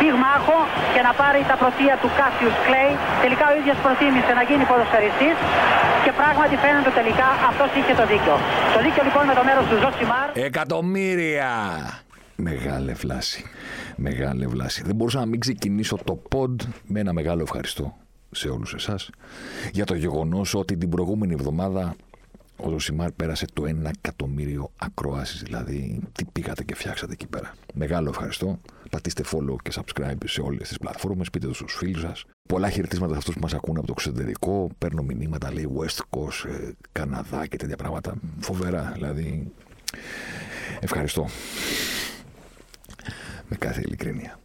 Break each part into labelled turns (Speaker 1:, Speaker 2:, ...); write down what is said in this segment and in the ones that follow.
Speaker 1: πυγμάχο και να πάρει τα πρωτεία του Κάσιους Κλέι. Τελικά ο ίδιος προτίμησε να γίνει ποδοσφαιριστής και πράγματι φαίνεται τελικά αυτός είχε το δίκιο. Το δίκιο λοιπόν με το μέρος του Ζοσιμάρ.
Speaker 2: Εκατομμύρια! Μεγάλη φλάση. Μεγάλη βλάση. Δεν μπορούσα να μην ξεκινήσω το pod με ένα μεγάλο ευχαριστώ σε όλους εσάς για το γεγονός ότι την προηγούμενη εβδομάδα ο Ζοσιμάρ πέρασε το 1 εκατομμύριο ακροάσεις. Δηλαδή, τι πήγατε και φτιάξατε εκεί πέρα. Μεγάλο ευχαριστώ. Πατήστε follow και subscribe σε όλες τις πλατφόρμες. Πείτε το στους φίλους σας. Πολλά χαιρετίσματα σε αυτούς που μας ακούνε από το εξωτερικό. Παίρνω μηνύματα, λέει West Coast, ε, Καναδά και τέτοια πράγματα. Φοβερά, δηλαδή. Ευχαριστώ με κάθε ειλικρίνεια.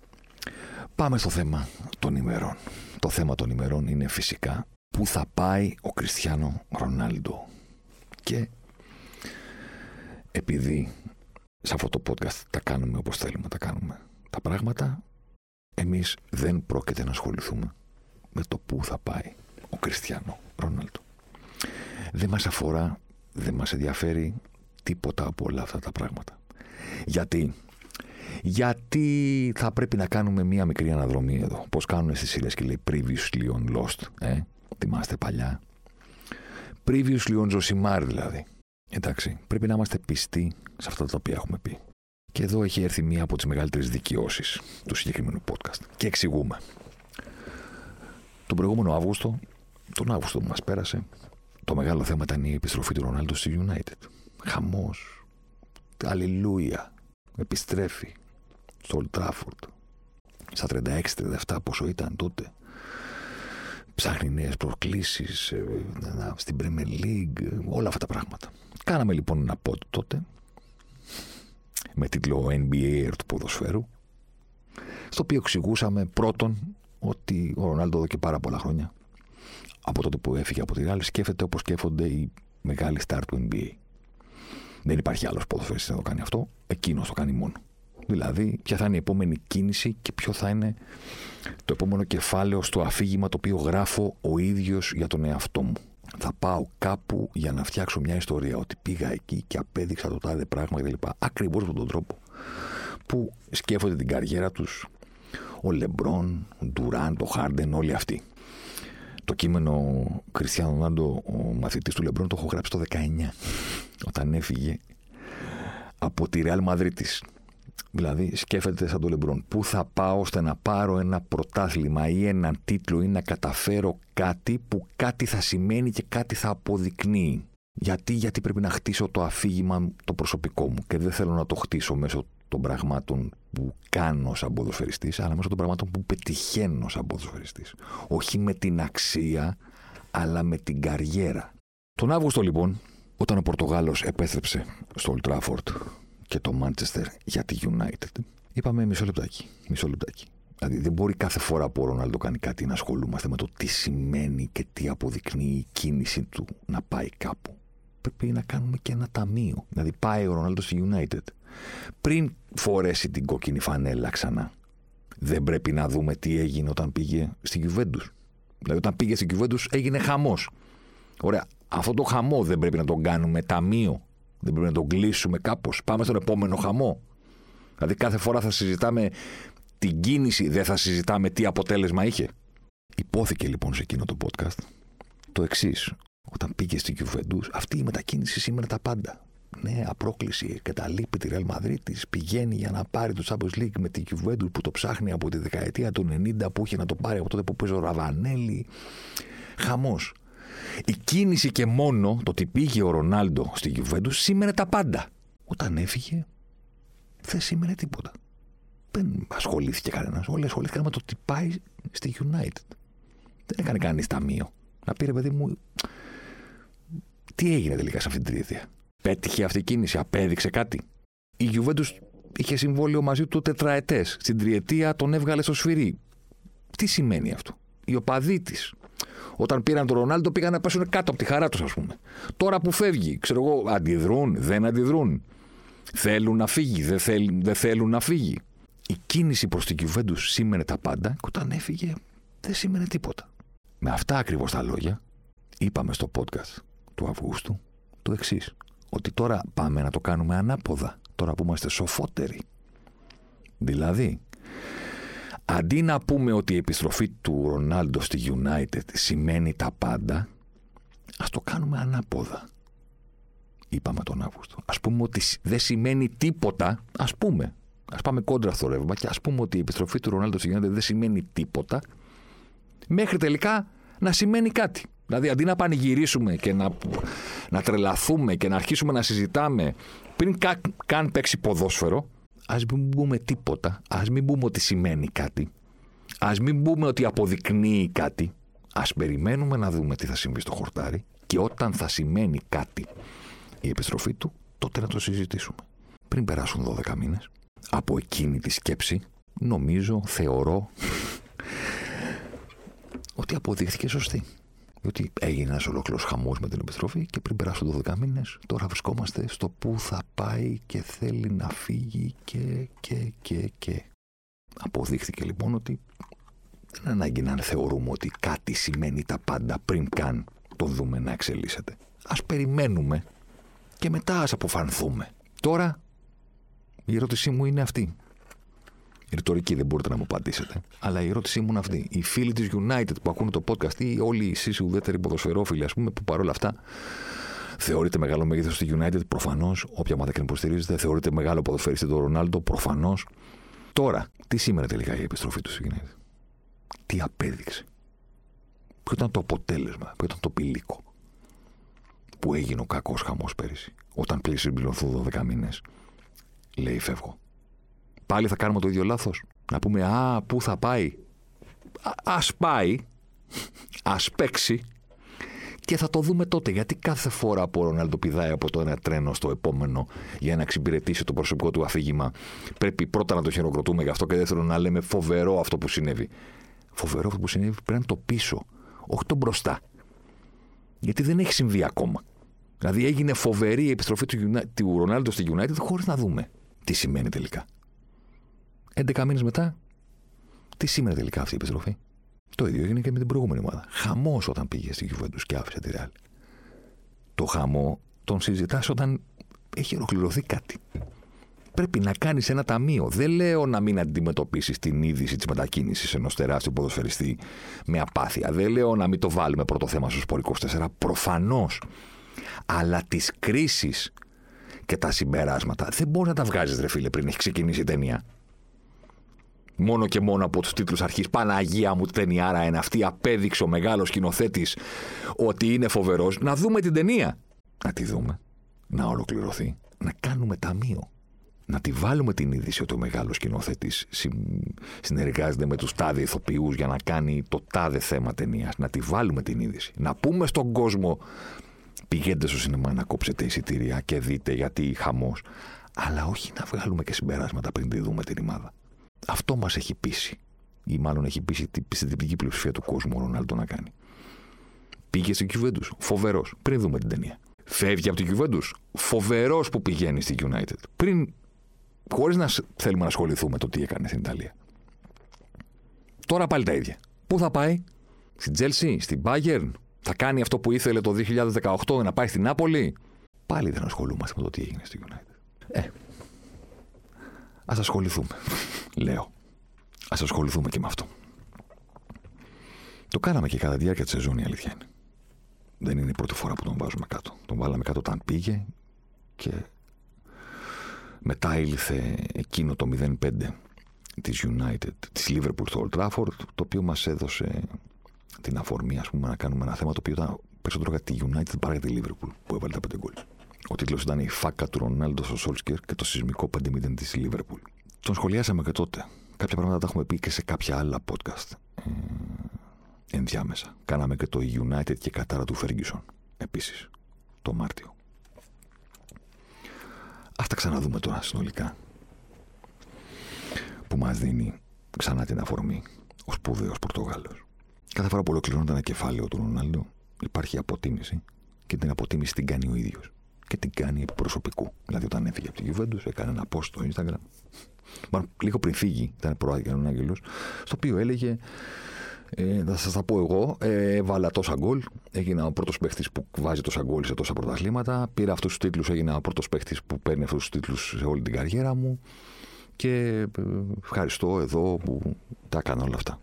Speaker 2: Πάμε στο θέμα των ημερών. Το θέμα των ημερών είναι φυσικά πού θα πάει ο Κριστιανό Ρονάλντο. Και επειδή σε αυτό το podcast τα κάνουμε όπως θέλουμε τα κάνουμε τα πράγματα, εμείς δεν πρόκειται να ασχοληθούμε με το πού θα πάει ο Κριστιανό Ρονάλντο. Δεν μας αφορά, δεν μας ενδιαφέρει τίποτα από όλα αυτά τα πράγματα. Γιατί γιατί θα πρέπει να κάνουμε μία μικρή αναδρομή εδώ. Πώς κάνουν στις σειρέ και λέει Previously on Lost. Ε, θυμάστε παλιά. Previously on Josimar δηλαδή. Εντάξει, πρέπει να είμαστε πιστοί σε αυτά τα οποία έχουμε πει. Και εδώ έχει έρθει μία από τις μεγαλύτερες δικαιώσεις του συγκεκριμένου podcast. Και εξηγούμε. Τον προηγούμενο Αύγουστο, τον Αύγουστο που μας πέρασε, το μεγάλο θέμα ήταν η επιστροφή του Ρονάλντο στη United. Χαμός. Αλληλούια. Επιστρέφει στο Old Trafford. Στα 36-37 πόσο ήταν τότε. Ψάχνει νέες προκλήσεις ε, στην Premier League, όλα αυτά τα πράγματα. Κάναμε λοιπόν ένα pod τότε με τίτλο NBA του ποδοσφαίρου στο οποίο εξηγούσαμε πρώτον ότι ο Ρονάλντο εδώ και πάρα πολλά χρόνια από τότε που έφυγε από τη Real σκέφτεται όπως σκέφτονται οι μεγάλοι στάρ του NBA. Δεν υπάρχει άλλος ποδοσφαιριστής να το κάνει αυτό, εκείνος το κάνει μόνο. Δηλαδή, ποια θα είναι η επόμενη κίνηση και ποιο θα είναι το επόμενο κεφάλαιο στο αφήγημα το οποίο γράφω ο ίδιος για τον εαυτό μου. Θα πάω κάπου για να φτιάξω μια ιστορία ότι πήγα εκεί και απέδειξα το τάδε πράγμα κλπ. Ακριβώς με τον τρόπο που σκέφτονται την καριέρα τους ο Λεμπρόν, ο Ντουράν, ο Χάρντεν, όλοι αυτοί. Το κείμενο Κριστιανό Νάντο, ο μαθητής του Λεμπρόν, το έχω γράψει το 19, όταν έφυγε από τη Ρεάλ Μαδρίτης Δηλαδή, σκέφτεται σαν το Λεμπρόν. Πού θα πάω ώστε να πάρω ένα πρωτάθλημα ή έναν τίτλο ή να καταφέρω κάτι που κάτι θα σημαίνει και κάτι θα αποδεικνύει. Γιατί, γιατί πρέπει να χτίσω το αφήγημα το προσωπικό μου και δεν θέλω να το χτίσω μέσω των πραγμάτων που κάνω σαν ποδοσφαιριστής, αλλά μέσω των πραγμάτων που πετυχαίνω σαν ποδοσφαιριστής. Όχι με την αξία, αλλά με την καριέρα. Τον Αύγουστο λοιπόν, όταν ο Πορτογάλος επέστρεψε στο Old Trafford και το Manchester για τη United. Είπαμε μισό λεπτάκι. Μισό λεπτάκι. Δηλαδή δεν μπορεί κάθε φορά που ο Ρονάλντο κάνει κάτι να ασχολούμαστε με το τι σημαίνει και τι αποδεικνύει η κίνηση του να πάει κάπου. Πρέπει να κάνουμε και ένα ταμείο. Δηλαδή πάει ο Ρονάλντο στη United. Πριν φορέσει την κόκκινη φανέλα ξανά. Δεν πρέπει να δούμε τι έγινε όταν πήγε στη Juventus. Δηλαδή όταν πήγε στη Juventus έγινε χαμός. Ωραία. Αυτό το χαμό δεν πρέπει να τον κάνουμε ταμείο δεν πρέπει να τον κλείσουμε κάπως. Πάμε στον επόμενο χαμό. Δηλαδή κάθε φορά θα συζητάμε την κίνηση, δεν θα συζητάμε τι αποτέλεσμα είχε. Υπόθηκε λοιπόν σε εκείνο το podcast το εξής. Όταν πήγε στην Juventus, αυτή η μετακίνηση σήμερα τα πάντα. Νέα πρόκληση, καταλείπει τη Real Madrid, πηγαίνει για να πάρει το Champions League με την Juventus που το ψάχνει από τη δεκαετία του 90 που είχε να το πάρει από τότε που παίζει ο Ραβανέλη. Χαμός. Η κίνηση και μόνο το ότι πήγε ο Ρονάλντο στη Γιουβέντους σήμαινε τα πάντα. Όταν έφυγε, δεν σήμαινε τίποτα. Δεν ασχολήθηκε κανένας. Όλοι ασχολήθηκαν με το ότι πάει στη United. Δεν έκανε κανείς ταμείο. Να πήρε, παιδί μου. Τι έγινε τελικά σε αυτή την τριετία. Πέτυχε αυτή η κίνηση, απέδειξε κάτι; Η Γιουβέντους είχε συμβόλαιο μαζί του τετραετές. Στην τριετία τον έβγαλε στο σφυρί. Τι σημαίνει αυτό; Οι οπαδοί της Όταν πήραν τον Ρονάλντο πήγαν να πέσουν κάτω από τη χαρά τους, ας πούμε. Τώρα που φεύγει, ξέρω εγώ, αντιδρούν, δεν αντιδρούν. Θέλουν να φύγει, δεν, θέλ, δεν θέλουν να φύγει. Η κίνηση προς την Κιουβέντους σήμαινε τα πάντα και όταν έφυγε δεν σήμαινε τίποτα. Με αυτά ακριβώς τα λόγια είπαμε στο podcast του Αυγούστου το εξής. Ότι τώρα πάμε να το κάνουμε ανάποδα. Τώρα που είμαστε σοφότεροι. Δηλαδή, αντί να πούμε ότι η επιστροφή του Ρονάλντο στη United σημαίνει τα πάντα, ας το κάνουμε ανάποδα. Είπαμε τον Αύγουστο. Ας πούμε ότι δεν σημαίνει τίποτα, ας πούμε. Ας πάμε κόντρα στο ρεύμα και ας πούμε ότι η επιστροφή του Ρονάλντο στη United δεν σημαίνει τίποτα, μέχρι τελικά να σημαίνει κάτι. Δηλαδή, αντί να πανηγυρίσουμε και να, να τρελαθούμε και να αρχίσουμε να συζητάμε πριν καν, καν παίξει ποδόσφαιρο, ας μην πούμε τίποτα. Α μην πούμε ότι σημαίνει κάτι. Α μην πούμε ότι αποδεικνύει κάτι. Α περιμένουμε να δούμε τι θα συμβεί στο χορτάρι και όταν θα σημαίνει κάτι η επιστροφή του, τότε να το συζητήσουμε. Πριν περάσουν 12 μήνες, από εκείνη τη σκέψη, νομίζω, θεωρώ ότι αποδείχθηκε σωστή. Διότι έγινε ένας ολόκληρος χαμός με την επιστροφή και πριν περάσουν 12 μήνες, τώρα βρισκόμαστε στο πού θα πάει και θέλει να φύγει και, και, και, και. Αποδείχθηκε λοιπόν ότι δεν ανάγκη να θεωρούμε ότι κάτι σημαίνει τα πάντα πριν καν το δούμε να εξελίσσεται. Ας περιμένουμε και μετά ας αποφανθούμε. Τώρα η ερώτησή μου είναι αυτή ρητορική, δεν μπορείτε να μου απαντήσετε. Αλλά η ερώτησή μου είναι αυτή. Οι φίλοι της United που ακούνε το podcast ή όλοι εσείς ουδέτεροι ποδοσφαιρόφιλοι, ας πούμε, που παρόλα αυτά θεωρείτε μεγάλο μέγεθος στη United, προφανώς. Όποια ομάδα και να υποστηρίζετε, θεωρείτε μεγάλο ποδοσφαιριστή τον Ρονάλντο, προφανώς. Τώρα, τι σήμερα τελικά η επιστροφή του στη United; Τι απέδειξε; Ποιο ήταν το αποτέλεσμα, ποιο ήταν το πηλίκο που έγινε ο κακός χαμός πέρυσι. Όταν πλήρωσε συμπληρωθούν 12 μήνες, λέει φεύγω. Πάλι θα κάνουμε το ίδιο λάθος. Να πούμε, Α, πού θα πάει. Α πάει, ας παίξει και θα το δούμε τότε. Γιατί κάθε φορά που ο Ρονάλντο πηδάει από το ένα τρένο στο επόμενο για να εξυπηρετήσει το προσωπικό του αφήγημα, πρέπει πρώτα να το χειροκροτούμε γι' αυτό και δεύτερον να λέμε φοβερό αυτό που συνέβη. Φοβερό αυτό που συνέβη πρέπει να είναι το πίσω, όχι το μπροστά. Γιατί δεν έχει συμβεί ακόμα. Δηλαδή έγινε φοβερή η επιστροφή του, του Ρονάλντο στη United χωρίς να δούμε τι σημαίνει τελικά. 11 μήνες μετά, τι σήμερα τελικά αυτή η επιστροφή; Το ίδιο έγινε και με την προηγούμενη ομάδα. Χαμός όταν πήγε στη Γιουβέντους και άφησε τη Ρεάλ. Το χαμό τον συζητάς όταν έχει ολοκληρωθεί κάτι. Πρέπει να κάνεις ένα ταμείο. Δεν λέω να μην αντιμετωπίσεις την είδηση της μετακίνησης ενός τεράστιου ποδοσφαιριστή με απάθεια. Δεν λέω να μην το βάλουμε πρώτο θέμα στο Σπορ 24. Προφανώς. Αλλά τις κρίσεις και τα συμπεράσματα δεν μπορείς να τα βγάζεις, ρε φίλε, πριν έχει ξεκινήσει η ταινία μόνο και μόνο από τους τίτλους αρχής. Παναγία μου, ταινιάρα είναι αυτή. Απέδειξε ο μεγάλος σκηνοθέτης ότι είναι φοβερός. Να δούμε την ταινία. Να τη δούμε. Να ολοκληρωθεί. Να κάνουμε ταμείο. Να τη βάλουμε την είδηση ότι ο μεγάλος σκηνοθέτης συνεργάζεται με τους τάδε ηθοποιούς για να κάνει το τάδε θέμα ταινίας. Να τη βάλουμε την είδηση. Να πούμε στον κόσμο πηγαίνετε στο σινεμά να κόψετε εισιτήρια και δείτε γιατί χαμός. Αλλά όχι να βγάλουμε και συμπεράσματα πριν τη δούμε την ημάδα. Αυτό μας έχει πείσει. Ή μάλλον έχει πείσει την πιστευτική πλειοψηφία του κόσμου ο Ρονάλντο να κάνει. Πήγε στην Κιουβέντου. Φοβερός. Πριν δούμε την ταινία. Φεύγει από την Κιουβέντου. Φοβερός που πηγαίνει στην United. Πριν. Χωρίς να θέλουμε να ασχοληθούμε με το τι έκανε στην Ιταλία. Τώρα πάλι τα ίδια. Πού θα πάει, στην Τζέλσι, στην Bayern, θα κάνει αυτό που ήθελε το 2018 να πάει στην Νάπολη; Πάλι δεν ασχολούμαστε με το τι έγινε στην United. Ε, Α ασχοληθούμε, λέω. Α ασχοληθούμε και με αυτό. Το κάναμε και κατά τη διάρκεια της σεζόν, η αλήθεια είναι. Δεν είναι η πρώτη φορά που τον βάζουμε κάτω. Τον βάλαμε κάτω όταν πήγε και μετά ήλθε εκείνο το 0-5 της United, της Liverpool στο Old Trafford, το οποίο μας έδωσε την αφορμή ας πούμε, να κάνουμε ένα θέμα το οποίο ήταν περισσότερο για τη United παρά για τη Liverpool που έβαλε τα πέντε γκολ. Ο τίτλος ήταν Η φάκα του Ρονάλντο στο Σόλσκερ και το σεισμικό 5-0 της Λίβερπουλ. Τον σχολιάσαμε και τότε. Κάποια πράγματα τα έχουμε πει και σε κάποια άλλα podcast. Ε, ενδιάμεσα. Κάναμε και το United και κατάρα του Ferguson. Επίσης. Το Μάρτιο. Α τα ξαναδούμε τώρα συνολικά. Που μας δίνει ξανά την αφορμή ο σπουδαίος Πορτογάλος. Κάθε φορά που ολοκληρώνεται ένα κεφάλαιο του Ρονάλντο, υπάρχει αποτίμηση και την αποτίμηση την κάνει ο ίδιος. Και την κάνει επί προσωπικού. Δηλαδή, όταν έφυγε από τη Juventus, έκανε ένα post στο Instagram. Μάλλον λίγο πριν φύγει, ήταν προάγγελο Άγγελος, στο οποίο έλεγε ε, θα σας τα πω εγώ. Ε, βάλα τόσα γκολ. Έγινα ο πρώτος παίχτης που βάζει τόσα γκολ σε τόσα πρωταθλήματα. Πήρα αυτούς τους τίτλους. Έγινα ο πρώτος παίχτης που παίρνει αυτούς τους τίτλους σε όλη την καριέρα μου. Και ε, ευχαριστώ εδώ που τα έκανα όλα αυτά.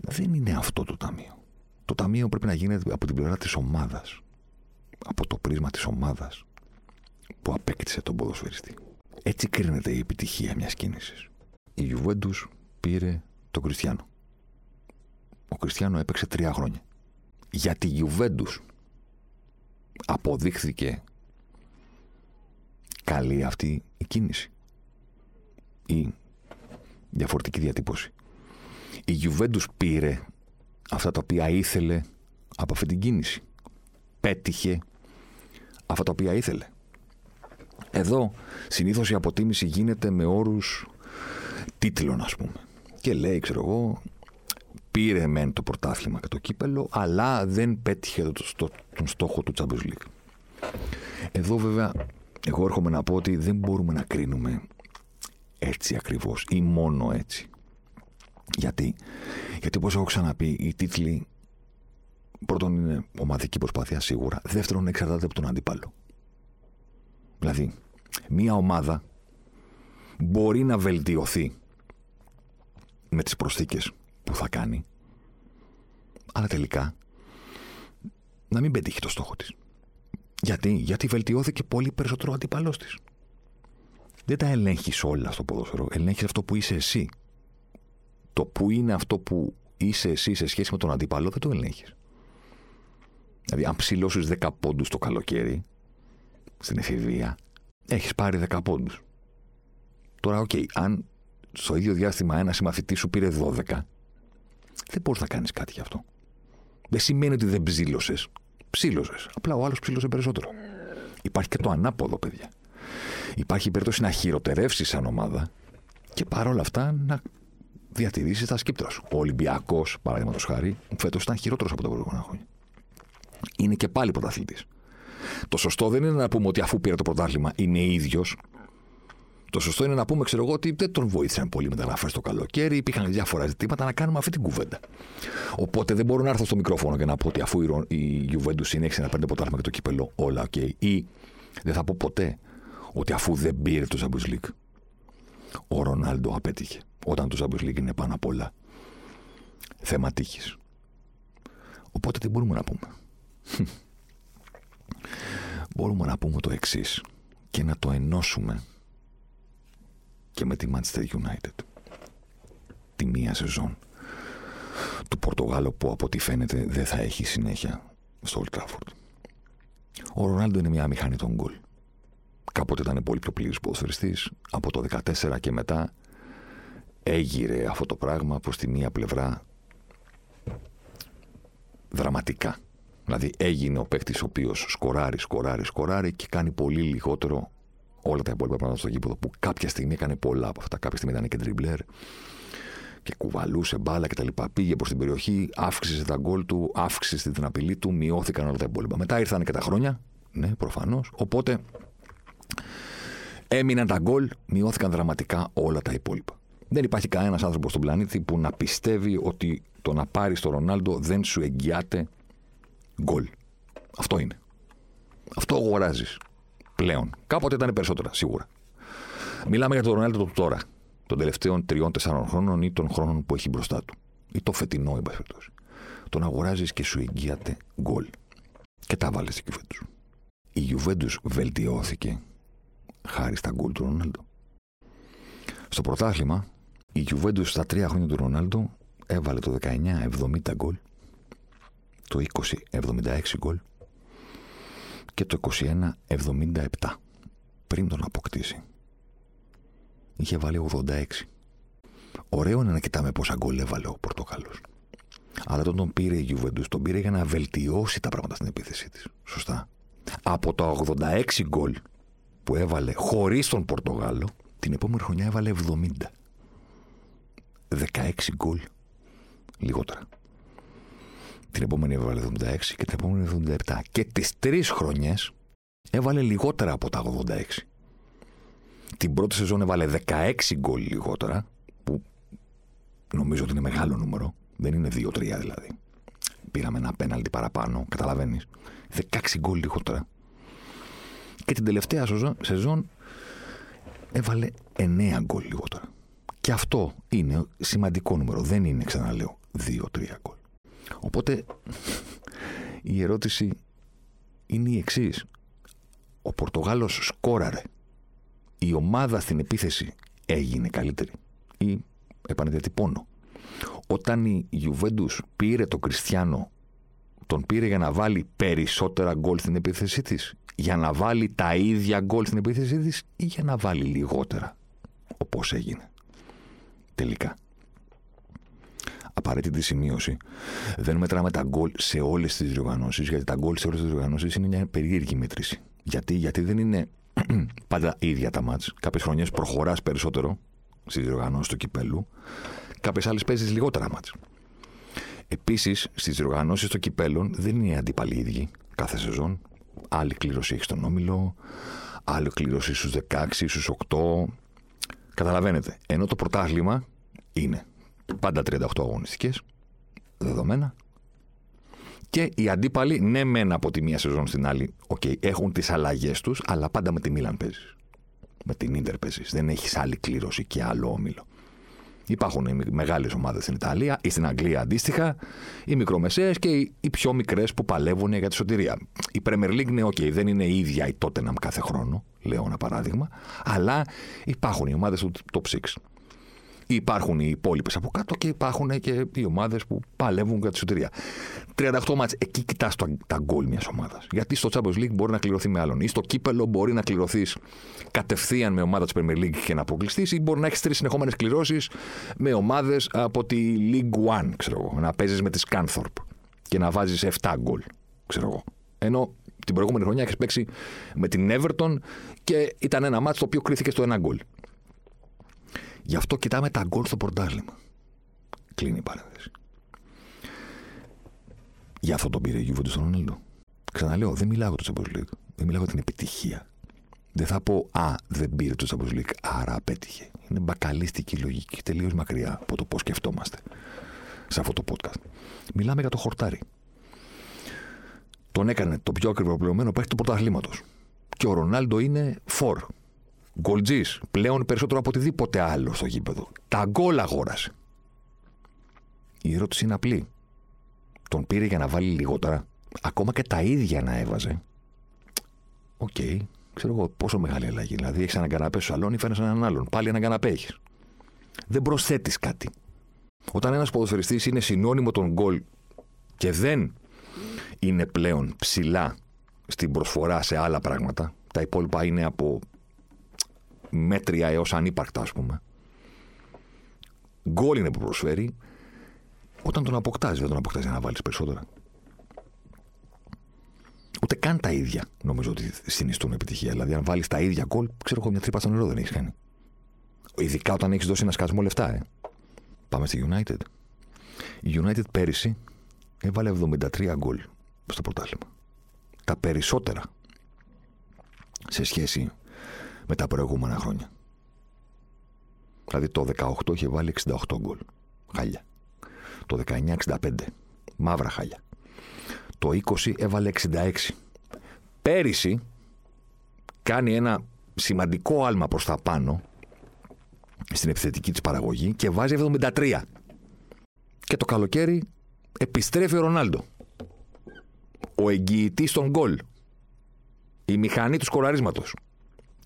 Speaker 2: Δεν είναι αυτό το ταμείο. Το ταμείο πρέπει να γίνεται από την πλευρά της ομάδας. Από το πρίσμα της ομάδας που απέκτησε τον ποδοσφαιριστή. Έτσι κρίνεται η επιτυχία μιας κίνησης. Η Juventus πήρε τον Κριστιανό ο Κριστιανό έπαιξε τρία χρόνια. Για τη Γιουβέντους αποδείχθηκε καλή αυτή η κίνηση. Ή διαφορετική διατύπωση. Η Γιουβέντους πήρε αυτά τα οποία ήθελε από αυτή την κίνηση. Πέτυχε αυτά τα οποία ήθελε. Εδώ συνήθως η αποτίμηση γίνεται με όρους τίτλων ας πούμε. Και λέει, ξέρω εγώ, πήρε μεν το πρωτάθλημα και το κύπελο, αλλά δεν πέτυχε το, τον στόχο του Champions League. Εδώ βέβαια, εγώ έρχομαι να πω ότι δεν μπορούμε να κρίνουμε έτσι ακριβώς ή μόνο έτσι. Γιατί, γιατί όπως έχω ξαναπεί, οι τίτλοι πρώτον είναι ομαδική προσπάθεια σίγουρα, δεύτερον εξαρτάται από τον αντίπαλο. Δηλαδή, μία ομάδα μπορεί να βελτιωθεί με τις προσθήκες που θα κάνει, αλλά τελικά να μην πετύχει το στόχο της. Γιατί, γιατί βελτιώθηκε πολύ περισσότερο ο αντίπαλός της. Δεν τα ελέγχεις όλα στο ποδόσφαιρο. Ελέγχεις αυτό που είσαι εσύ. Το που είναι αυτό που είσαι εσύ σε σχέση με τον αντίπαλο δεν το ελέγχεις. Δηλαδή, αν ψηλώσεις 10 πόντους το καλοκαίρι στην εφηβεία, έχεις πάρει 10 πόντους. Τώρα, OK, okay, αν στο ίδιο διάστημα ένας συμμαθητής σου πήρε 12, δεν μπορείς να κάνεις κάτι γι' αυτό. Δεν σημαίνει ότι δεν ψήλωσες. Ψήλωσες. Απλά ο άλλος ψήλωσε περισσότερο. Υπάρχει και το ανάποδο, παιδιά. Υπάρχει η περίπτωση να χειροτερεύσεις σαν ομάδα και παρόλα αυτά να διατηρήσεις τα σκήπτρα σου. Ο Ολυμπιακός, παραδείγματος χάρη, φέτος ήταν χειρότερος από τα προηγούμενα χρόνια. Είναι και πάλι πρωταθλητής. Το σωστό δεν είναι να πούμε ότι αφού πήρε το πρωτάθλημα είναι ίδιος το σωστό είναι να πούμε, ξέρω εγώ, ότι δεν τον βοήθησαν πολύ μεταγραφές το καλοκαίρι. Υπήρχαν διάφορα ζητήματα να κάνουμε αυτή την κουβέντα. Οπότε δεν μπορώ να έρθω στο μικρόφωνο και να πω ότι αφού η Juventus συνέχισε να παίρνει πρωτάθλημα και το κύπελο, όλα OK. Okay. Ή δεν θα πω ποτέ ότι αφού δεν πήρε το Champions League, ο Ρονάλντο απέτυχε. Όταν το Champions League είναι πάνω απ' όλα θέμα τύχης. Οπότε τι μπορούμε να πούμε. Μπορούμε να πούμε το εξής και να το ενώσουμε και με τη Manchester United. Τη μία σεζόν του Πορτογάλου που από ό,τι φαίνεται δεν θα έχει συνέχεια στο Old Trafford. Ο Ρονάλντο είναι μια μηχανή των γκολ. Κάποτε ήταν πολύ πιο πλήρης ποδοσφαιριστής. Από το 14 και μετά έγειρε αυτό το πράγμα προς τη μία πλευρά δραματικά. Δηλαδή έγινε ο παίκτης ο οποίος σκοράρει, σκοράρει, σκοράρει και κάνει πολύ λιγότερο όλα τα υπόλοιπα πράγματα στο γήπεδο που κάποια στιγμή έκανε πολλά από αυτά. Κάποια στιγμή ήταν και τριμπλέρ και κουβαλούσε μπάλα κτλ. Πήγε προς την περιοχή, αύξησε τα γκολ του, αύξησε την απειλή του, μειώθηκαν όλα τα υπόλοιπα. Μετά ήρθαν και τα χρόνια, ναι, προφανώς. Οπότε έμειναν τα γκολ, μειώθηκαν δραματικά όλα τα υπόλοιπα. Δεν υπάρχει κανένας άνθρωπος στον πλανήτη που να πιστεύει ότι το να πάρεις τον Ρονάλντο δεν σου εγγυάται γκολ. Αυτό είναι. Αυτό αγοράζεις πλέον. Κάποτε ήταν περισσότερα, σίγουρα. Μιλάμε για τον Ρονάλντο του τώρα, των τελευταίων τριών-τεσσάρων χρόνων ή των χρόνων που έχει μπροστά του. Ή το φετινό, εν πάση Τον αγοράζεις και σου εγγύαται γκολ. Και τα βάλε στην Juventus. Η Juventus βελτιώθηκε χάρη στα γκολ του Ρονάλντο. Στο πρωτάθλημα, η Juventus στα τρία χρόνια του Ρονάλντο έβαλε το 19-70 γκολ, το 20-76 γκολ και το 21-77 πριν τον αποκτήσει. Είχε βάλει 86. Ωραίο είναι να κοιτάμε πόσα γκολ έβαλε ο Πορτοκάλο. Αλλά όταν τον πήρε η Juventus, τον πήρε για να βελτιώσει τα πράγματα στην επίθεσή της. Σωστά. Από τα 86 γκολ που έβαλε χωρίς τον Πορτογάλο, την επόμενη χρονιά έβαλε 70. 16 γκολ λιγότερα. Την επόμενη έβαλε 76 και την επόμενη 77. Και τις τρεις χρονιές έβαλε λιγότερα από τα 86. Την πρώτη σεζόν έβαλε 16 γκολ λιγότερα, που νομίζω ότι είναι μεγάλο νούμερο. Δεν είναι 2-3 δηλαδή. Πήραμε ένα πέναλτι παραπάνω, καταλαβαίνεις. 16 γκολ λιγότερα. Και την τελευταία σεζόν έβαλε 9 γκολ λιγότερα. Και αυτό είναι σημαντικό νούμερο. Δεν είναι, ξαναλέω, 2-3 γκολ. Οπότε η ερώτηση είναι η εξής. Ο Πορτογάλος σκόραρε. Η ομάδα στην επίθεση έγινε καλύτερη. Ή επανεδιατυπώνω. Όταν η Ιουβέντους πήρε τον Κριστιανό, τον πήρε για να βάλει περισσότερα γκολ στην επίθεσή της, για να βάλει τα ίδια γκολ στην επίθεσή της ή για να βάλει λιγότερα, όπως έγινε. Τελικά. Απαραίτητη σημείωση. Δεν μετράμε τα γκολ σε όλες τις διοργανώσεις, γιατί τα γκολ σε όλες τις διοργανώσεις είναι μια περίεργη μέτρηση. Γιατί, γιατί δεν είναι πάντα ίδια τα μάτς. Κάποιες χρονιές προχωράς περισσότερο στις διοργανώσεις του κυπέλου Κάποιες άλλες παίζεις λιγότερα μάτς. Επίσης, στις διοργανώσεις των κυπέλων δεν είναι αντίπαλοι ίδιοι κάθε σεζόν. Άλλη κλήρωση έχεις στον όμιλο, άλλη κλήρωση στους 16, στους 8. Καταλαβαίνετε. Ενώ το πρωτάθλημα είναι πάντα 38 αγωνιστικές, δεδομένα. Και οι αντίπαλοι, ναι, μεν από τη μία σεζόν στην άλλη, okay, έχουν τις αλλαγές τους, αλλά πάντα με τη Μίλαν παίζεις. Με την ντερ παίζεις. Δεν έχεις άλλη κλήρωση και άλλο όμιλο. Υπάρχουν οι μεγάλες ομάδες στην Ιταλία ή στην Αγγλία αντίστοιχα, οι μικρομεσαίες και οι πιο μικρές που παλεύουν για τη σωτηρία. Η Premier League, ναι, okay, δεν είναι η ίδια η Tottenham κάθε χρόνο, λέω ένα παράδειγμα, αλλά υπάρχουν οι ομάδες του top 6. Υπάρχουν οι υπόλοιπες από κάτω και υπάρχουν και οι ομάδες που παλεύουν για τη σωτηρία. 38 μάτς, εκεί κοιτάς τα γκολ μιας ομάδας. Γιατί στο Champions League μπορεί να κληρωθεί με άλλον. Ή στο κύπελο μπορεί να κληρωθείς κατευθείαν με ομάδα της Premier League και να αποκλειστείς, ή μπορεί να έχεις τρεις συνεχόμενες κληρώσεις με ομάδες από τη League One, ξέρω εγώ. Να παίζεις με τη Scunthorpe και να βάζεις 7 γκολ, ξέρω εγώ. Ενώ την προηγούμενη χρονιά έχεις παίξει με την Everton και ήταν ένα μάτσο το οποίο κρίθηκε στο ένα γκολ. Γι' αυτό κοιτάμε τα γκολ στο πορτάλιμα. Κλείνει η παρένθεση. Γι' αυτό τον πήρε η Juventus στον Ρονάλντο. Ξαναλέω, δεν μιλάω για το Champions League. Δεν μιλάω για την επιτυχία. Δεν θα πω Α, δεν πήρε το Champions League, άρα απέτυχε. Είναι μπακαλίστικη λογική, τελείως μακριά από το πώς σκεφτόμαστε σε αυτό το podcast. Μιλάμε για το χορτάρι. Τον έκανε το πιο ακριβοπληρωμένο παίχτη του πρωταθλήματος. Και ο Ρονάλντο είναι φορ. Γκολτζής. Πλέον περισσότερο από οτιδήποτε άλλο στο γήπεδο. Τα γκολ αγόρασε. Η ερώτηση είναι απλή. Τον πήρε για να βάλει λιγότερα. Ακόμα και τα ίδια να έβαζε. OK. Okay. Ξέρω εγώ πόσο μεγάλη αλλαγή. Δηλαδή έχεις έναν καναπέ στο σαλόνι, φέρνει έναν άλλον. Πάλι έναν καναπέ έχεις. Δεν προσθέτεις κάτι. Όταν ένας ποδοσφαιριστής είναι συνώνυμο των γκολ και δεν είναι πλέον ψηλά στην προσφορά σε άλλα πράγματα, τα υπόλοιπα είναι από μέτρια έως ανύπαρκτα, ας πούμε. Γκολ είναι που προσφέρει. Όταν τον αποκτάς, δεν τον αποκτάς για να βάλεις περισσότερα. Ούτε καν τα ίδια νομίζω ότι συνιστούν επιτυχία. Δηλαδή, αν βάλεις τα ίδια γκολ, ξέρω εγώ μια τρύπα στο νερό δεν έχεις κάνει. Ειδικά όταν έχεις δώσει ένα σκασμό λεφτά, ε. Πάμε στη United. Η United πέρυσι έβαλε 73 γκολ στο πρωτάθλημα. Τα περισσότερα σε σχέση με τα προηγούμενα χρόνια. Δηλαδή το 18 είχε βάλει 68 γκολ. Χάλια. Το 19 65. Μαύρα χάλια. Το 20 έβαλε 66. Πέρυσι κάνει ένα σημαντικό άλμα προς τα πάνω στην επιθετική της παραγωγή και βάζει 73. Και το καλοκαίρι επιστρέφει ο Ρονάλντο. Ο εγγυητής των γκολ. Η μηχανή του σκοραρίσματος.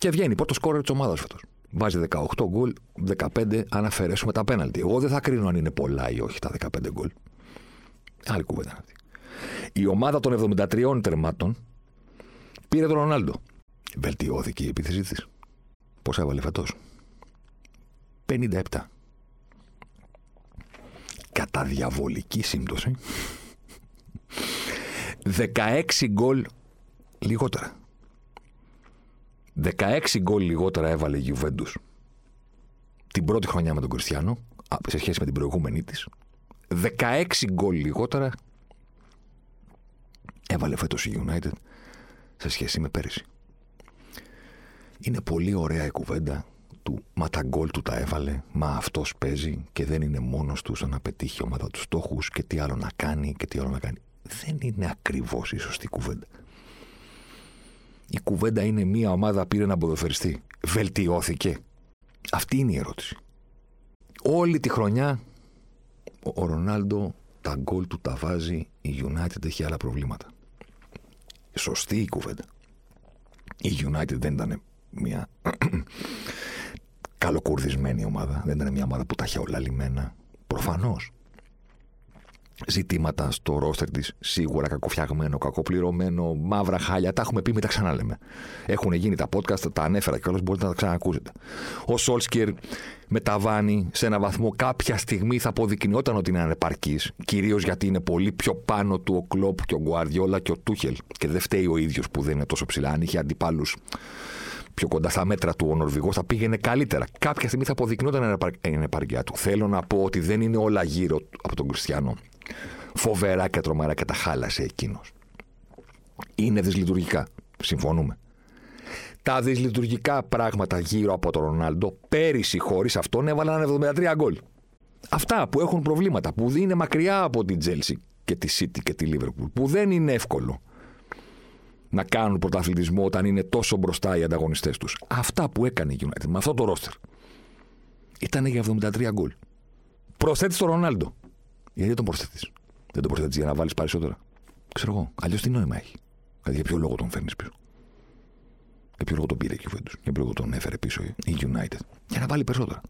Speaker 2: Και βγαίνει πρώτο σκόρερ της ομάδας φέτος. Βάζει 18 γκολ, 15 αν αφαιρέσουμε τα πέναλτι. Εγώ δεν θα κρίνω αν είναι πολλά ή όχι τα 15 γκολ. Άλλη κουβέντα αυτή. Η ομάδα των 73 τερμάτων πήρε τον Ρονάλντο. Βελτιώθηκε η επίθεσή της. Πώς έβαλε φέτος, 57. Κατά διαβολική σύμπτωση, 16 γκολ λιγότερα. 16 γκολ λιγότερα έβαλε η Γιουβέντους την πρώτη χρονιά με τον Κριστιανό σε σχέση με την προηγούμενη της. 16 γκολ λιγότερα έβαλε φέτος η United σε σχέση με πέρυσι. Είναι πολύ ωραία η κουβέντα του Μα τα γκολ του τα έβαλε, μα αυτός παίζει και δεν είναι μόνος του στο να πετύχει η ομάδα τους στόχους και τι άλλο να κάνει και τι άλλο να κάνει. Δεν είναι ακριβώς η σωστή κουβέντα. Η κουβέντα είναι μία ομάδα πήρε να ποδοφεριστεί. Βελτιώθηκε. Αυτή είναι η ερώτηση. Όλη τη χρονιά ο Ρονάλντο τα γκολ του τα βάζει, η United έχει άλλα προβλήματα. Σωστή η κουβέντα. Η United δεν ήταν μια καλοκουρδισμένη ομάδα. Δεν ήταν μια ομάδα που τα είχε όλα λιμένα. Προφανώς ζητήματα στο ρόστερ της. Σίγουρα κακοφιαγμένο, κακοπληρωμένο, μαύρα χάλια. Τα έχουμε πει, μην τα ξαναλέμε. Έχουν γίνει τα podcast, τα ανέφερα και όλες μπορείτε να τα ξανακούσετε. Ο Σόλσκερ μεταβάνει σε ένα βαθμό. Κάποια στιγμή θα αποδεικνυόταν ότι είναι ανεπαρκής. Κυρίως γιατί είναι πολύ πιο πάνω του ο Κλόπ και ο Γκουαρδιόλα και ο Τούχελ. Και δεν φταίει ο ίδιος που δεν είναι τόσο ψηλά. Αν είχε αντιπάλους πιο κοντά στα μέτρα του ο Νορβηγός, θα πήγαινε καλύτερα. Κάποια στιγμή θα αποδεικνύονταν η ανεπαρκία του. Θέλω να πω ότι δεν είναι όλα γύρω από τον Κριστιανό φοβερά και τρομερά και τα χάλασε εκείνος. Είναι δυσλειτουργικά. Συμφωνούμε. Τα δυσλειτουργικά πράγματα γύρω από τον Ρονάλντο πέρυσι χωρίς αυτόν έβαλαν 73 γκολ. Αυτά που έχουν προβλήματα, που είναι μακριά από την Τζέλσι και τη City και τη Λίβερπουλ, που δεν είναι εύκολο να κάνουν πρωταθλητισμό όταν είναι τόσο μπροστά οι ανταγωνιστές τους. Αυτά που έκανε η United με αυτό το ρόστερ ήταν για 73 γκολ. Προσθέτεις τον Ρονάλντο. Γιατί τον προσθέτεις. Δεν τον προσθέτεις για να βάλεις περισσότερα. Ξέρω εγώ. Αλλιώς τι νόημα έχει. Δηλαδή για ποιο λόγο τον φέρνεις πίσω; Για ποιο λόγο τον πήρε η Juventus. Για ποιο λόγο τον έφερε πίσω η United; Για να βάλει περισσότερα.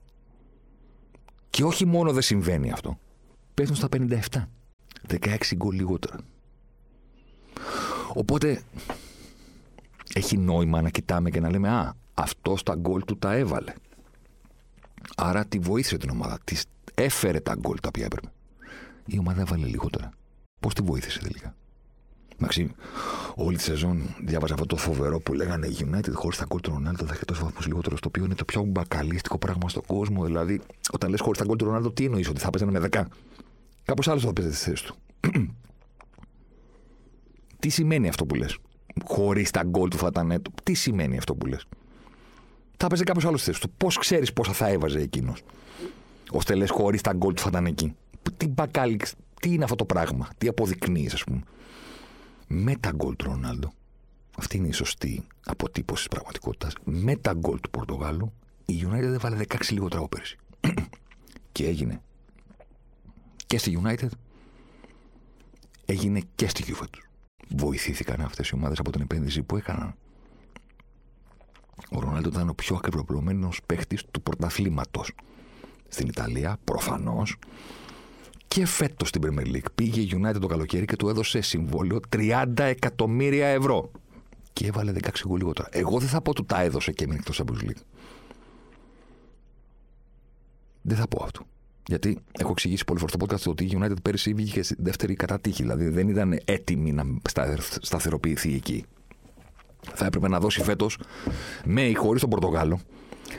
Speaker 2: Και όχι μόνο δεν συμβαίνει αυτό. Πέφτουν στα 57. 16 γκολ λιγότερα. Οπότε έχει νόημα να κοιτάμε και να λέμε Α, αυτός τα γκολ του τα έβαλε. Άρα τη βοήθησε την ομάδα. Της έφερε τα γκολ τα οποία έπρεπε η ομάδα έβαλε λιγότερα. Πώς τη βοήθησε τελικά; Εντάξει, όλη τη σεζόν διάβαζα αυτό το φοβερό που λέγανε η United χωρίς τα γκολ του Ρονάλντο θα έχει τόσο βαθμούς λιγότερο. Το οποίο είναι το πιο μπακαλίστικο πράγμα στον κόσμο. Δηλαδή, όταν λες χωρίς τα γκολ του Ρονάλντο, τι εννοείς, ότι θα παίζανε με 10. Κάπως άλλο θα παίζει τη θέση του. Τι σημαίνει αυτό που λες; Χωρίς τα γκολ του θα ήταν. Τι σημαίνει αυτό που λες; Θα παίζει κάποιος άλλος στη θέση του. Πώς ξέρεις πόσα θα έβαζε εκείνος; Ώστε λες χωρίς τα γκολ του θα ήταν εκεί τι μπακάλι, τι είναι αυτό το πράγμα, τι αποδεικνύεις, ας πούμε; Με τα γκολ του Ρονάλντο, αυτή είναι η σωστή αποτύπωση της πραγματικότητας. Με τα γκολ του Πορτογάλου, η United δεν βάλε 16 λιγότερα από πέρυσι. και έγινε και στη United, έγινε και στη Juventus. Βοηθήθηκαν αυτές οι ομάδες από την επένδυση που έκαναν. Ο Ρονάλντο ήταν ο πιο ακριβοπληρωμένο παίχτης του πρωταθλήματος. Στην Ιταλία, προφανώς, και φέτος στην Premier League. Πήγε η United το καλοκαίρι και του έδωσε συμβόλαιο 30 εκατομμύρια ευρώ. Και έβαλε 16 γκολ λιγότερα. Εγώ δεν θα πω του τα έδωσε και έμεινε εκτός Champions League. Δεν θα πω αυτό. Γιατί έχω εξηγήσει πολλές φορές στο podcast ότι η United πέρυσι βγήκε στη δεύτερη κατά τύχη. Δηλαδή δεν ήταν έτοιμη να σταθεροποιηθεί εκεί. Θα έπρεπε να δώσει φέτος με ή χωρίς τον Πορτογάλο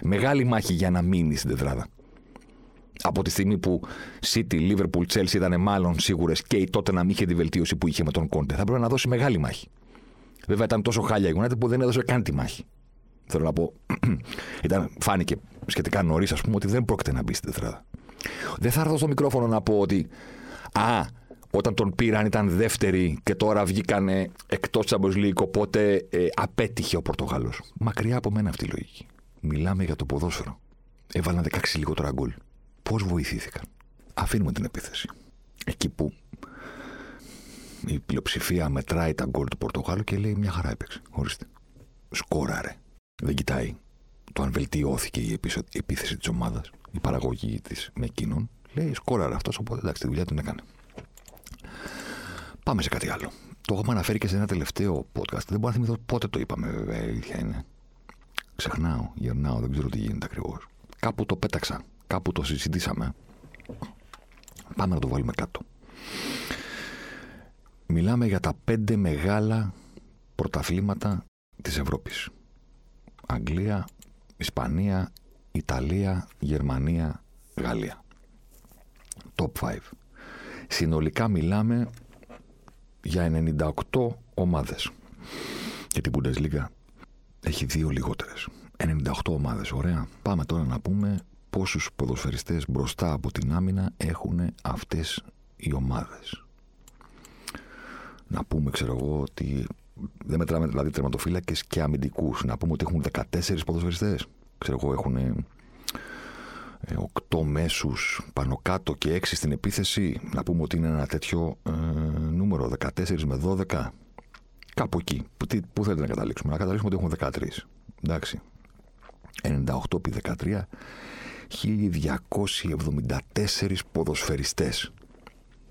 Speaker 2: μεγάλη μάχη για να μείνει στην τετράδα από τη στιγμή που City, Liverpool, Chelsea ήταν μάλλον σίγουρες και η τότε να μην είχε τη βελτίωση που είχε με τον Κόντε. Θα έπρεπε να δώσει μεγάλη μάχη. Βέβαια ήταν τόσο χάλια η United που δεν έδωσε καν τη μάχη. Θέλω να πω, ήταν, φάνηκε σχετικά νωρίς, ας πούμε, ότι δεν πρόκειται να μπει στην τετράδα. Δεν θα έρθω στο μικρόφωνο να πω ότι, α, όταν τον πήραν ήταν δεύτερη και τώρα βγήκανε εκτός Champions League, οπότε ε, απέτυχε ο Πορτογάλος. Μακριά από μένα αυτή η λογική. Μιλάμε για το ποδόσφαιρο. Έβαλαν 16 λιγότερα γκολ. Πώς βοηθήθηκαν; Αφήνουμε την επίθεση. Εκεί που η πλειοψηφία μετράει τα γκολ του Πορτογάλου και λέει μια χαρά έπαιξε. Ορίστε. Σκόραρε. Δεν κοιτάει το αν βελτιώθηκε η επίθεση της ομάδας, η παραγωγή της με εκείνον. Λέει σκόραρε αυτός, οπότε εντάξει, τη δουλειά την έκανε. Πάμε σε κάτι άλλο. Το έχουμε αναφέρει και σε ένα τελευταίο podcast. Δεν μπορώ να θυμηθώ πότε το είπαμε, βέβαια. Η αλήθεια είναι. Ξεχνάω, γερνάω, δεν ξέρω τι γίνεται ακριβώς. Κάπου το πέταξα κάπου το συζητήσαμε. Πάμε να το βάλουμε κάτω. Μιλάμε για τα πέντε μεγάλα πρωταθλήματα της Ευρώπης. Αγγλία, Ισπανία, Ιταλία, Γερμανία, Γαλλία. Top 5. Συνολικά μιλάμε για 98 ομάδες. Και την Bundesliga έχει δύο λιγότερες. 98 ομάδες, ωραία. Πάμε τώρα να πούμε πόσους ποδοσφαιριστές μπροστά από την άμυνα έχουν αυτές οι ομάδες. Να πούμε, ξέρω εγώ, ότι δεν μετράμε δηλαδή τερματοφύλακες και αμυντικούς. Να πούμε ότι έχουν 14 ποδοσφαιριστές. Ξέρω εγώ, έχουν 8 ε, μέσους πάνω κάτω και 6 στην επίθεση. Να πούμε ότι είναι ένα τέτοιο ε, νούμερο, 14 με 12. Κάπου εκεί. Πού, πού θέλετε να καταλήξουμε; Να καταλήξουμε ότι έχουμε 13. Εντάξει. 98 επί 13. 1274 ποδοσφαιριστές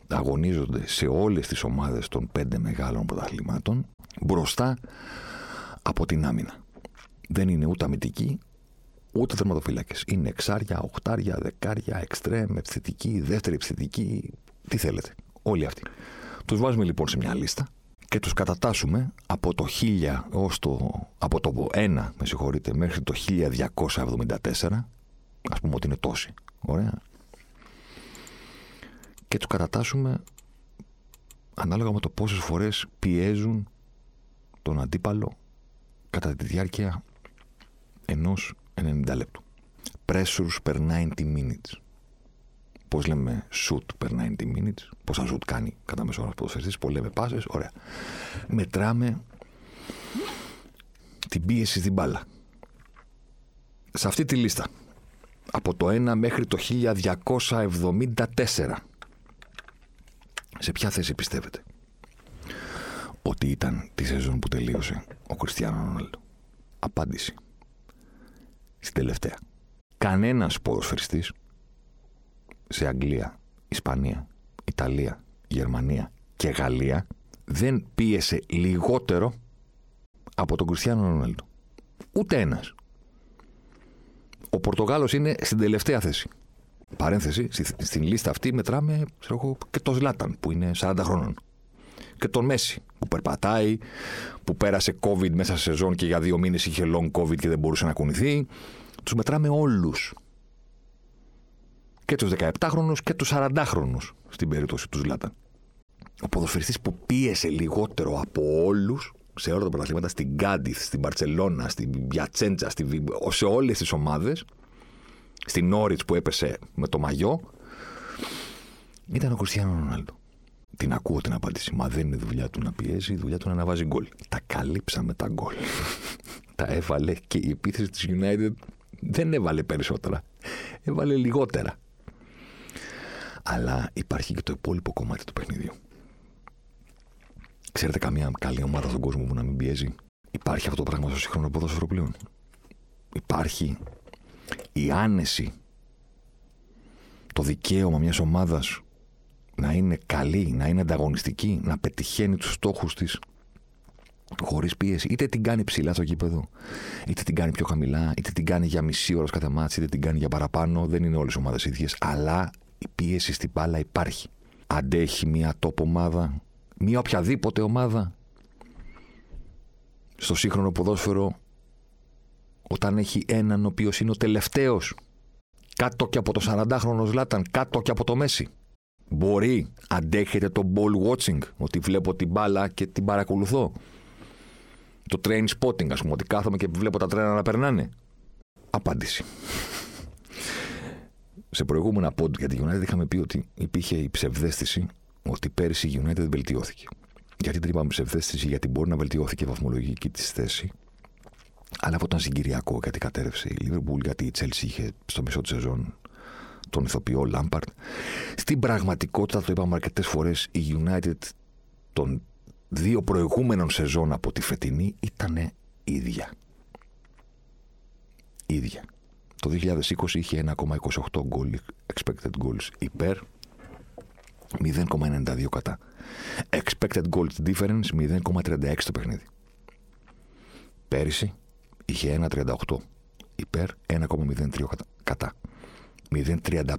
Speaker 2: αγωνίζονται σε όλες τις ομάδες των πέντε μεγάλων πρωταθλημάτων μπροστά από την άμυνα. Δεν είναι ούτε αμυντικοί, ούτε θερματοφύλακες. Είναι εξάρια, οχτάρια, δεκάρια, εξτρέμ, επιθετική, δεύτερη επιθετική. Τι θέλετε. Όλοι αυτοί. Τους βάζουμε λοιπόν σε μια λίστα και τους κατατάσσουμε από το 1000 ως το, από το 1, με συγχωρείτε, μέχρι το 1274. Α πούμε ότι είναι τόσοι. Ωραία. Και τους κατατάσσουμε ανάλογα με το πόσες φορές πιέζουν τον αντίπαλο κατά τη διάρκεια ενός 90 λεπτού. Pressures per 90 minutes. Πώς λέμε shoot per 90 minutes, πόσα shoot κάνει κατά μέσο όρο ποδοσφαιριστής, πώ λέμε πάσε, ωραία. Μετράμε την πίεση στην μπάλα. Σε αυτή τη λίστα, από το 1 μέχρι το 1274, σε ποια θέση πιστεύετε ότι ήταν τη σεζόν που τελείωσε ο Κριστιανό Ρονάλντο; Απάντηση στην τελευταία. Κανένας ποδοσφαιριστής σε Αγγλία, Ισπανία, Ιταλία, Γερμανία και Γαλλία δεν πίεσε λιγότερο από τον Κριστιανό Ρονάλντο. Ούτε ένας. Ο Πορτογάλος είναι στην τελευταία θέση. Παρένθεση, στην λίστα αυτή μετράμε ξέρω, και τον Ζλάταν που είναι 40 χρόνων. Και τον Μέση που περπατάει, που πέρασε COVID μέσα σε σεζόν και για δύο μήνες είχε long COVID και δεν μπορούσε να κουνηθεί. Τους μετράμε όλους. Και τους 17χρονου και τους 40χρονου στην περίπτωση του Ζλάταν. Ο ποδοσφαιριστής που πίεσε λιγότερο από όλους σε όλα τα πρωταθλήματα, στην Γκάντιθ, στην Μπαρσελόνα, στην Πιατσέντσα, στη... σε όλες τις ομάδες, στην Νόριτς που έπεσε με το μαγιό, ήταν ο Κριστιανό Ρονάλντο. Την ακούω την απάντηση. Μα δεν είναι δουλειά του να πιέζει, η δουλειά του είναι να βάζει γκολ. Τα καλύψαμε τα γκολ. τα έβαλε και η επίθεση της United δεν έβαλε περισσότερα. Έβαλε λιγότερα. Αλλά υπάρχει και το υπόλοιπο κομμάτι του παιχνιδιού. Ξέρετε καμία καλή ομάδα στον κόσμο που να μην πιέζει. Υπάρχει αυτό το πράγμα στο σύγχρονο ποδόσφαιρο πλέον. Υπάρχει η άνεση, το δικαίωμα μιας ομάδας να είναι καλή, να είναι ανταγωνιστική, να πετυχαίνει τους στόχους της χωρίς πίεση. Είτε την κάνει ψηλά στο γήπεδο, είτε την κάνει πιο χαμηλά, είτε την κάνει για μισή ώρα κάθε μάτς, είτε την κάνει για παραπάνω. Δεν είναι όλες οι ομάδες ίδιες. Αλλά η πίεση στην μπάλα υπάρχει. Αντέχει μια top ομάδα, μια οποιαδήποτε ομάδα στο σύγχρονο ποδόσφαιρο όταν έχει έναν ο οποίος είναι ο τελευταίος κάτω και από το 40χρονο Ζλάταν, κάτω και από το Μέση. Μπορεί, αντέχετε το ball watching, ότι βλέπω την μπάλα και την παρακολουθώ. Το train spotting, ας πούμε, ότι κάθομαι και βλέπω τα τρένα να περνάνε. Απάντηση. Σε προηγούμενα πόντου για τη United είχαμε πει ότι υπήρχε η ψευδέστηση ότι πέρυσι η United βελτιώθηκε. Γιατί την είπαμε ψευδέστηση, γιατί μπορεί να βελτιώθηκε η βαθμολογική της θέση. Αλλά αυτό ήταν συγκυριακό γιατί κατέρευσε η Liverpool, γιατί η Chelsea είχε στο μισό της σεζόν τον ηθοποιό Λάμπαρτ. Στην πραγματικότητα, το είπαμε αρκετές φορές, η United των δύο προηγούμενων σεζόν από τη φετινή ήταν ίδια. Ίδια. Το 2020 είχε 1,28 goal, expected goals υπέρ, 0,92 κατά. Expected goals difference 0,36 το παιχνίδι. Πέρυσι είχε 1,38 υπέρ, 1,03 κατά. 0,35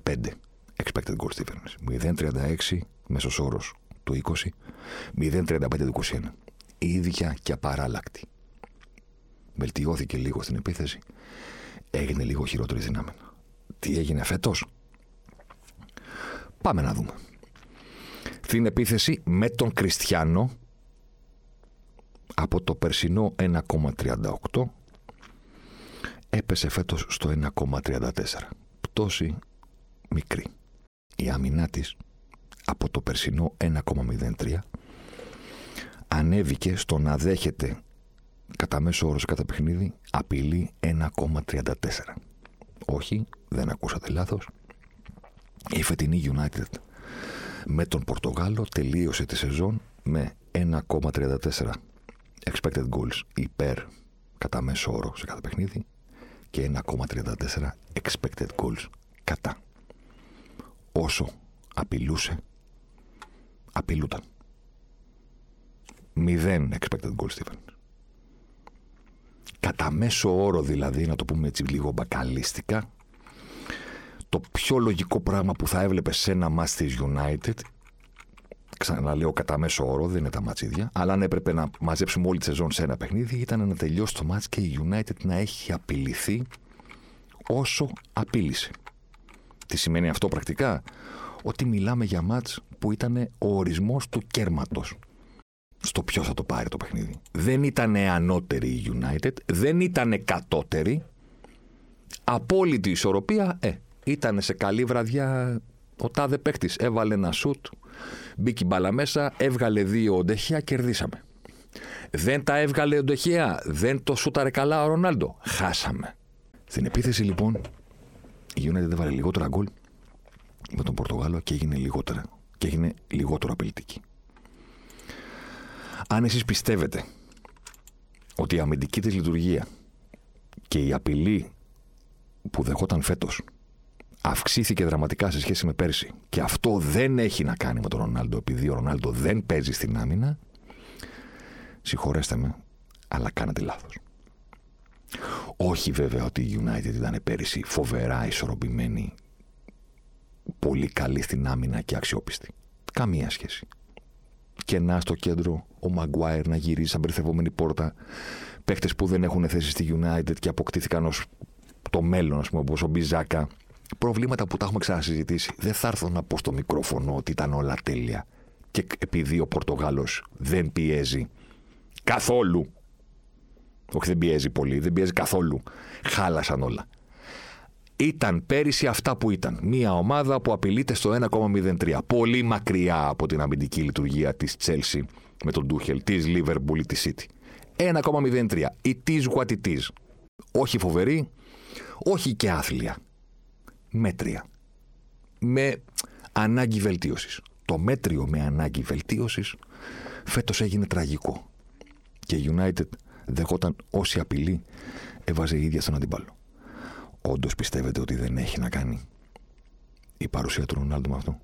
Speaker 2: expected goals difference. 0,36 μέσος όρος του 20, 0,35 του 21. Ίδια και απαράλλακτη. Βελτιώθηκε λίγο στην επίθεση. Έγινε λίγο χειρότερη δυνάμει. Τι έγινε φέτος; Πάμε να δούμε. στην επίθεση με τον Κριστιανό από το περσινό 1,38 έπεσε φέτος στο 1,34. Πτώση μικρή. Η άμυνά της από το περσινό 1,03 ανέβηκε στο να δέχεται κατά μέσο όρο σε κάθε παιχνίδι απειλή 1,34. Όχι, δεν ακούσατε λάθος. Η φετινή United με τον Πορτογάλο τελείωσε τη σεζόν με 1,34 expected goals υπέρ κατά μέσο όρο σε κάθε παιχνίδι και 1,34 expected goals κατά. Όσο απειλούσε, απειλούταν. Μηδέν expected goals, Στίβεν. Κατά μέσο όρο δηλαδή, να το πούμε έτσι λίγο μπακαλίστικα, το πιο λογικό πράγμα που θα έβλεπες σε ένα match της United ξαναλέω κατά μέσο όρο, δεν είναι τα ματσίδια, αλλά αν έπρεπε να μαζέψουμε όλη τη σεζόν σε ένα παιχνίδι, ήταν να τελειώσει το μάτς και η United να έχει απειληθεί όσο απείλησε. Τι σημαίνει αυτό πρακτικά; Ότι μιλάμε για μάτς που ήταν ο ορισμός του κέρματος στο ποιος θα το πάρει το παιχνίδι. Δεν ήταν ανώτερη η United, δεν ήταν κατώτερη. Απόλυτη ισορροπία, ε, ήταν σε καλή βραδιά ο τάδε παίχτη. Έβαλε ένα σουτ, μπήκε μπαλά μέσα, έβγαλε δύο οντεχεία, κερδίσαμε. Δεν τα έβγαλε οντεχεία, δεν το σούταρε καλά ο Ρονάλντο. Χάσαμε. Στην επίθεση λοιπόν, η United έβαλε λιγότερα γκολ με τον Πορτογάλο και έγινε λιγότερα. Και έγινε λιγότερο απειλητική. Αν εσείς πιστεύετε ότι η αμυντική της λειτουργία και η απειλή που δεχόταν φέτος αυξήθηκε δραματικά σε σχέση με πέρσι και αυτό δεν έχει να κάνει με τον Ρονάλντο επειδή ο Ρονάλντο δεν παίζει στην άμυνα, συγχωρέστε με, αλλά κάνατε λάθος. Όχι βέβαια ότι η United ήταν πέρυσι φοβερά ισορροπημένη, πολύ καλή στην άμυνα και αξιόπιστη. Καμία σχέση. Και να στο κέντρο ο Μαγκουάιρ να γυρίζει σαν περιθευόμενη πόρτα. Παίχτες που δεν έχουν θέση στη United και αποκτήθηκαν ως το μέλλον, ας πούμε, όπως ο Μπιζάκα προβλήματα που τα έχουμε ξανασυζητήσει. Δεν θα έρθω να πω στο μικρόφωνο ότι ήταν όλα τέλεια. Και επειδή ο Πορτογάλος δεν πιέζει καθόλου. Όχι, δεν πιέζει πολύ, δεν πιέζει καθόλου. Χάλασαν όλα. Ήταν πέρυσι αυτά που ήταν. Μια ομάδα που απειλείται στο 1,03. Πολύ μακριά από την αμυντική λειτουργία της Τσέλσι με τον Ντούχελ, της Λίβερπουλ ή της Σίτι. 1,03. Η τη what it Όχι φοβερή, όχι και άθλια μέτρια. Με ανάγκη βελτίωσης. Το μέτριο με ανάγκη βελτίωσης φέτος έγινε τραγικό. Και η United δεχόταν όση απειλή έβαζε η ίδια στον αντίπαλο. Όντως πιστεύετε ότι δεν έχει να κάνει η παρουσία του Ρονάλντου με αυτό;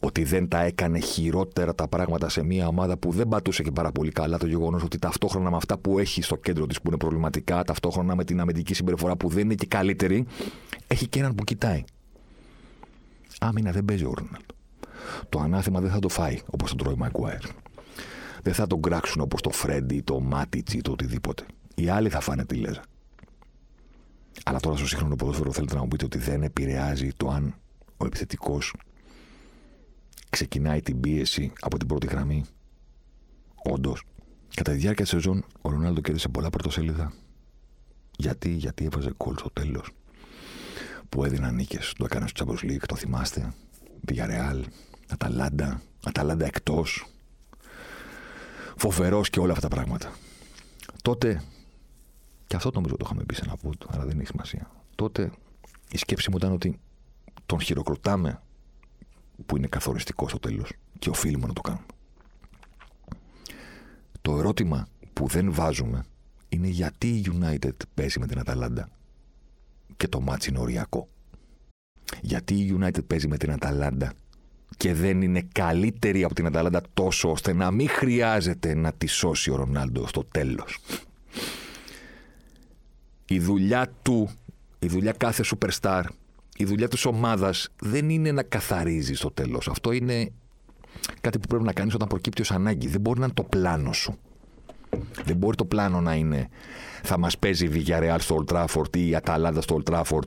Speaker 2: Ότι δεν τα έκανε χειρότερα τα πράγματα σε μια ομάδα που δεν πατούσε και πάρα πολύ καλά. Το γεγονός ότι ταυτόχρονα με αυτά που έχει στο κέντρο της που είναι προβληματικά, ταυτόχρονα με την αμυντική συμπεριφορά που δεν είναι και καλύτερη, έχει και έναν που κοιτάει. Άμυνα δεν παίζει ο Ρόναλντ. Το ανάθεμα δεν θα το φάει όπως τον τρώει ο Μαγκουάιρ. Δεν θα τον κράξουν όπως το Φρέντι, το Μάτιτς ή το οτιδήποτε. Οι άλλοι θα φάνε τη λέζα. Αλλά τώρα στο σύγχρονο ποδόσφαιρο θέλετε να μου πείτε ότι δεν επηρεάζει το αν ο επιθετικός ξεκινάει την πίεση από την πρώτη γραμμή. Όντως. Κατά τη διάρκεια της σεζόν, ο Ρονάλντο κέρδισε πολλά πρωτοσέλιδα. Γιατί, γιατί έβαζε κόλ στο τέλος που έδιναν νίκες. Το έκανε στο Champions League, το θυμάστε. Villarreal, Αταλάντα, Αταλάντα εκτός. Φοβερός και όλα αυτά τα πράγματα. Τότε, και αυτό νομίζω το είχαμε πει σε ένα βούτ, αλλά δεν έχει σημασία. Τότε η σκέψη μου ήταν ότι τον χειροκροτάμε που είναι καθοριστικός στο τέλος και οφείλουμε να το κάνουμε. Το ερώτημα που δεν βάζουμε είναι γιατί η United παίζει με την Αταλάντα και το μάτς είναι οριακό. Γιατί η United παίζει με την Αταλάντα και δεν είναι καλύτερη από την Αταλάντα τόσο ώστε να μην χρειάζεται να τη σώσει ο Ρονάλντο στο τέλος. Η δουλειά του, η δουλειά κάθε superstar, η δουλειά της ομάδας δεν είναι να καθαρίζει στο τέλος. Αυτό είναι κάτι που πρέπει να κάνεις όταν προκύπτει ως ανάγκη. Δεν μπορεί να είναι το πλάνο σου. Δεν μπορεί το πλάνο να είναι θα μας παίζει η Villarreal στο Old Trafford ή η Αταλάντα στο Old Trafford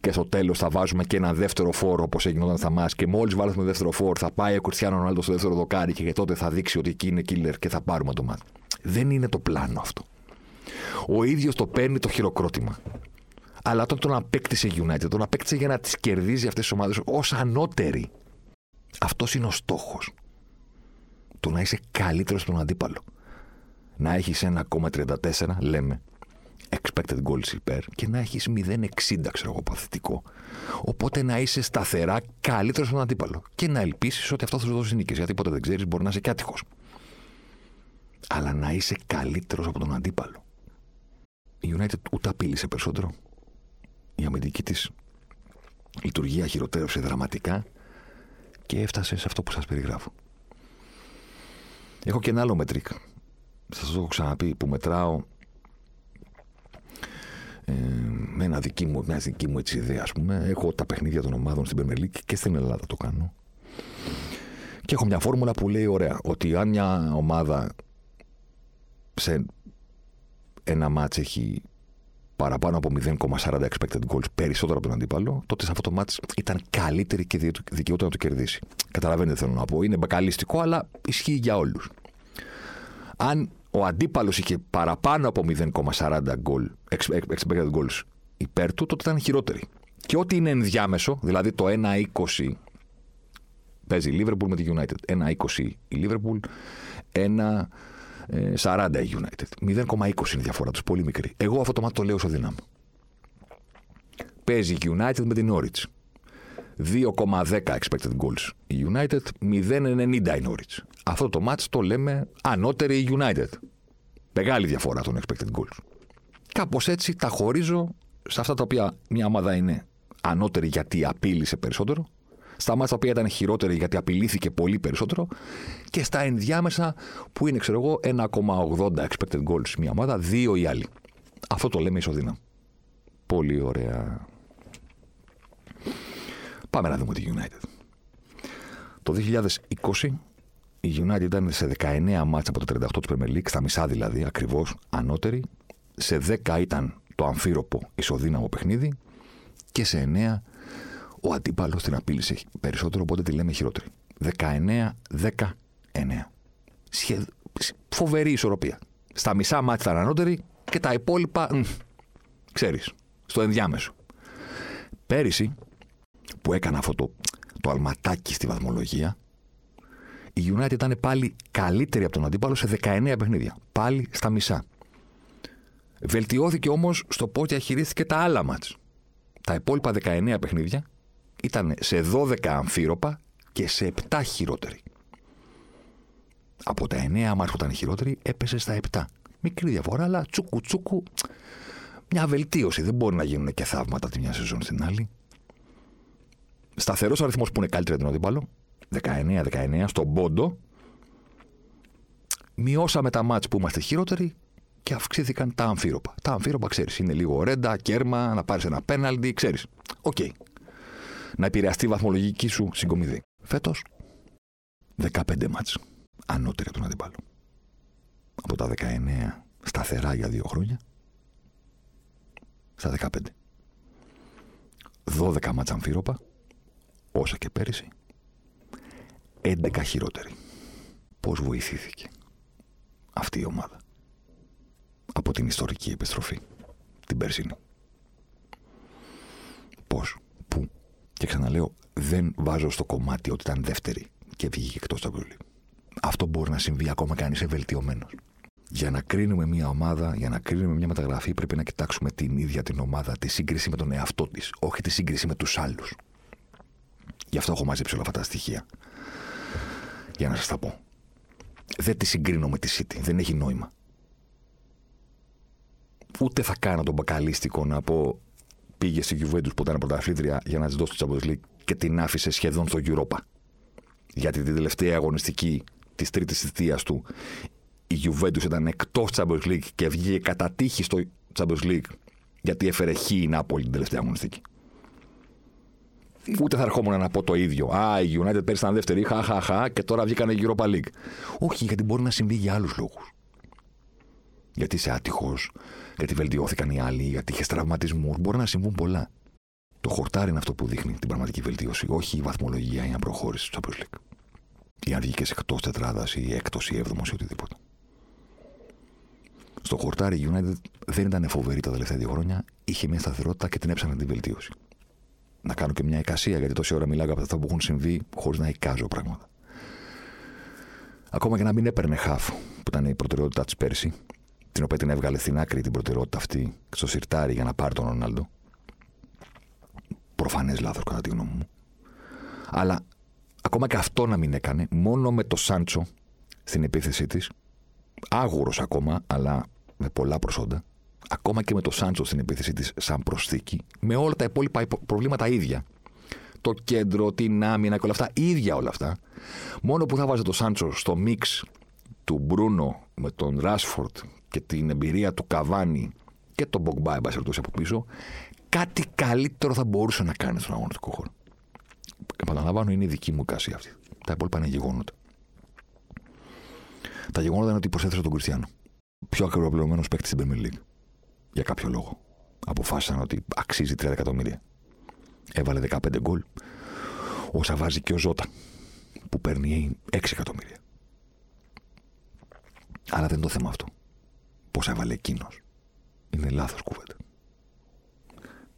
Speaker 2: και στο τέλος θα βάζουμε και ένα δεύτερο φόρο όπως έγιναν στα μα και μόλις βάλουμε δεύτερο φόρο θα πάει ο Κριστιανό Ρονάλντο στο δεύτερο δοκάρι και τότε θα δείξει ότι εκεί είναι killer και θα πάρουμε το μάτι. Δεν είναι το πλάνο αυτό. Ο ίδιος το παίρνει το χειροκρότημα. Αλλά όταν τον απέκτησε United, τον απέκτησε για να τις κερδίζει αυτές τις ομάδες ως ανώτεροι. Αυτός είναι ο στόχος. Το να είσαι καλύτερος στον αντίπαλο. Να έχεις 1,34, λέμε, expected goals υπέρ και να έχεις 0,60 ξέρω εγώ παθητικό. Οπότε να είσαι σταθερά καλύτερος στον αντίπαλο και να ελπίσεις ότι αυτό θα σου δώσει νίκες. Γιατί ποτέ δεν ξέρεις, μπορεί να είσαι και άτυχο. Αλλά να είσαι καλύτερος από τον αντίπαλο. Η United ούτε απείλησε περισσότερο. Η αμυντική της λειτουργία χειροτέρευσε δραματικά και έφτασε σε αυτό που σας περιγράφω. Έχω και ένα άλλο μετρικ. Σας το έχω ξαναπεί που μετράω ε, με ένα δική μου, μια δική μου έτσι ιδέα, ας πούμε. Έχω τα παιχνίδια των ομάδων στην Premier League και στην Ελλάδα το κάνω. Και έχω μια φόρμουλα που λέει ωραία, ότι αν μια ομάδα σε ένα μάτς έχει παραπάνω από 0,40 expected goals περισσότερο από τον αντίπαλο, τότε σε αυτό το μάτς ήταν καλύτερη και δικαιούταν να το κερδίσει. Καταλαβαίνετε θέλω να πω. Είναι μπακαλιστικό, αλλά ισχύει για όλους. Αν ο αντίπαλος είχε παραπάνω από 0,40 goal, expected goals υπέρ του, τότε ήταν χειρότερη. Και ό,τι είναι ενδιάμεσο, δηλαδή το 1,20 παίζει η Liverpool με τη United, 1,20 η Liverpool, 1,40 η United. 0,20 είναι η διαφορά τους, πολύ μικρή. Εγώ αυτό το μάτι το λέω όσο δύναμη. Παίζει η United με την Norwich. 2,10 expected goals η United, 0,90 η Norwich. Αυτό το match το λέμε ανώτερη η United. Μεγάλη διαφορά των expected goals. Κάπως έτσι τα χωρίζω σε αυτά τα οποία μια ομάδα είναι ανώτερη γιατί απείλησε περισσότερο, στα μάτια τα οποία ήταν χειρότερη γιατί απειλήθηκε πολύ περισσότερο και στα ενδιάμεσα που είναι, ξέρω εγώ, 1,80 expected goals μια ομάδα, δύο η άλλη. Αυτό το λέμε ισοδύναμο. Πολύ ωραία. Πάμε να δούμε τη United. Το 2020 η United ήταν σε 19 μάτσα από το 38 του Premier League, στα μισά δηλαδή, ακριβώς ανώτερη. Σε 10 ήταν το αμφίροπο ισοδύναμο παιχνίδι και σε 9 ο αντίπαλος την απείλησε περισσότερο, οπότε τη λέμε χειρότερη. 19-19. Σχεδ... Φοβερή ισορροπία. Στα μισά μάτια ήταν ανώτερη και τα υπόλοιπα, μ, ξέρεις, στο ενδιάμεσο. Πέρυσι, που έκανα αυτό το, το αλματάκι στη βαθμολογία, η United ήταν πάλι καλύτερη από τον αντίπαλο σε 19 παιχνίδια. Πάλι στα μισά. Βελτιώθηκε όμως στο πώ διαχειρίστηκε τα άλλα μάτς. Τα υπόλοιπα 19 παιχνίδια ήταν σε 12 αμφίροπα και σε 7 χειρότεροι. Από τα 9 μάτς που ήταν χειρότεροι έπεσε στα 7. Μικρή διαφορά, αλλά τσούκου τσούκου. Μια βελτίωση. Δεν μπορεί να γίνουν και θαύματα τη μια σεζόν στην άλλη. Σταθερός αριθμός που είναι καλύτερα τον αντίπαλο. 19-19 στον πόντο, μειώσαμε τα μάτς που είμαστε χειρότεροι και αυξήθηκαν τα αμφίρροπα. Τα αμφίρροπα, ξέρεις, είναι λίγο ρέντα, κέρμα, να πάρεις ένα πέναλτι, ξέρεις. OK. Okay. Να επηρεαστεί η βαθμολογική σου συγκομιδή. Φέτος, 15 ματς ανώτερη από τον αντίπαλο. Από τα 19 σταθερά για δύο χρόνια, στα 15. 12 ματς αμφίρροπα, όσα και πέρυσι, 11 χειρότερη. Πώς βοηθήθηκε αυτή η ομάδα από την ιστορική επιστροφή την περσίνη; Πώς, πού και ξαναλέω δεν βάζω στο κομμάτι ότι ήταν δεύτερη και βγήκε εκτός τα βουλή. Αυτό μπορεί να συμβεί ακόμα και αν είσαι βελτιωμένος. Για να κρίνουμε μια ομάδα, για να κρίνουμε μια μεταγραφή, πρέπει να κοιτάξουμε την ίδια την ομάδα, τη σύγκριση με τον εαυτό της, όχι τη σύγκριση με τους άλλους. Γι' αυτό έχω μαζέψει όλα αυτά τα στοιχεία για να σας τα πω. Δεν τη συγκρίνω με τη City. Δεν έχει νόημα. Ούτε θα κάνω τον μπακαλίστικο να πω πήγε στη Juventus που ήταν πρωταθλήτρια για να της δώσει το Champions League και την άφησε σχεδόν στο Europa. Γιατί την τελευταία αγωνιστική της τρίτης θητείας του η Juventus ήταν εκτός Champions League και βγήκε κατά τύχη στο Champions League γιατί έφερε χ η Νάπολη την τελευταία αγωνιστική. Ούτε θα ερχόμουν να πω το ίδιο. Α, η United πέρυσι ήταν δεύτερη, χα, χα, χα, και τώρα βγήκανε η Europa League. Όχι, γιατί μπορεί να συμβεί για άλλους λόγους. γιατί είσαι άτυχος, γιατί βελτιώθηκαν οι άλλοι, γιατί είχες τραυματισμούς. Μπορεί να συμβούν πολλά. Το χορτάρι είναι αυτό που δείχνει την πραγματική βελτίωση, όχι η βαθμολογία ή αν προχώρησε στο Champions League. Ή αν βγήκες εκτός τετράδας ή έκτος ή έβδομος ή οτιδήποτε. Στο χορτάρι η United δεν ήταν φοβερή τα τελευταία δύο χρόνια, είχε μια σταθερότητα και την έψανε την βελτίωση. Να κάνω και μια εικασία, γιατί τόση ώρα μιλάω από αυτά που έχουν συμβεί χωρίς να εικάζω πράγματα. Ακόμα και να μην έπαιρνε χαφ, που ήταν η προτεραιότητά της πέρσι, την οποία την έβγαλε στην άκρη την προτεραιότητα αυτή στο σιρτάρι για να πάρει τον Ρονάλντο. Προφανές λάθος κατά τη γνώμη μου. Αλλά ακόμα και αυτό να μην έκανε, μόνο με το Σάντσο στην επίθεσή της, άγουρος ακόμα, αλλά με πολλά προσόντα, ακόμα και με το Σάντσο στην επίθεσή της σαν προσθήκη, με όλα τα υπόλοιπα προβλήματα ίδια. Το κέντρο, την άμυνα και όλα αυτά, ίδια όλα αυτά. Μόνο που θα βάζει το Σάντσο στο μίξ του Μπρούνο με τον Ράσφορντ και την εμπειρία του Καβάνη και τον Μπογκμπά, εν από πίσω, κάτι καλύτερο θα μπορούσε να κάνει στον αγωνιστικό χώρο. Επαναλαμβάνω, είναι η δική μου κάση αυτή. Τα υπόλοιπα είναι γεγονότα. Τα γεγονότα είναι ότι προσέθεσε τον Κριστιανό. Πιο ακριβοπληρωμένο παίκτης στην Premier League. Για κάποιο λόγο. Αποφάσισαν ότι αξίζει 3 εκατομμύρια. Έβαλε 15 γκολ. Όσα βάζει και ο Ζώτα, που παίρνει 6 εκατομμύρια. Αλλά δεν είναι το θέμα αυτό. Πώς έβαλε εκείνος. Είναι λάθος κουβέντα.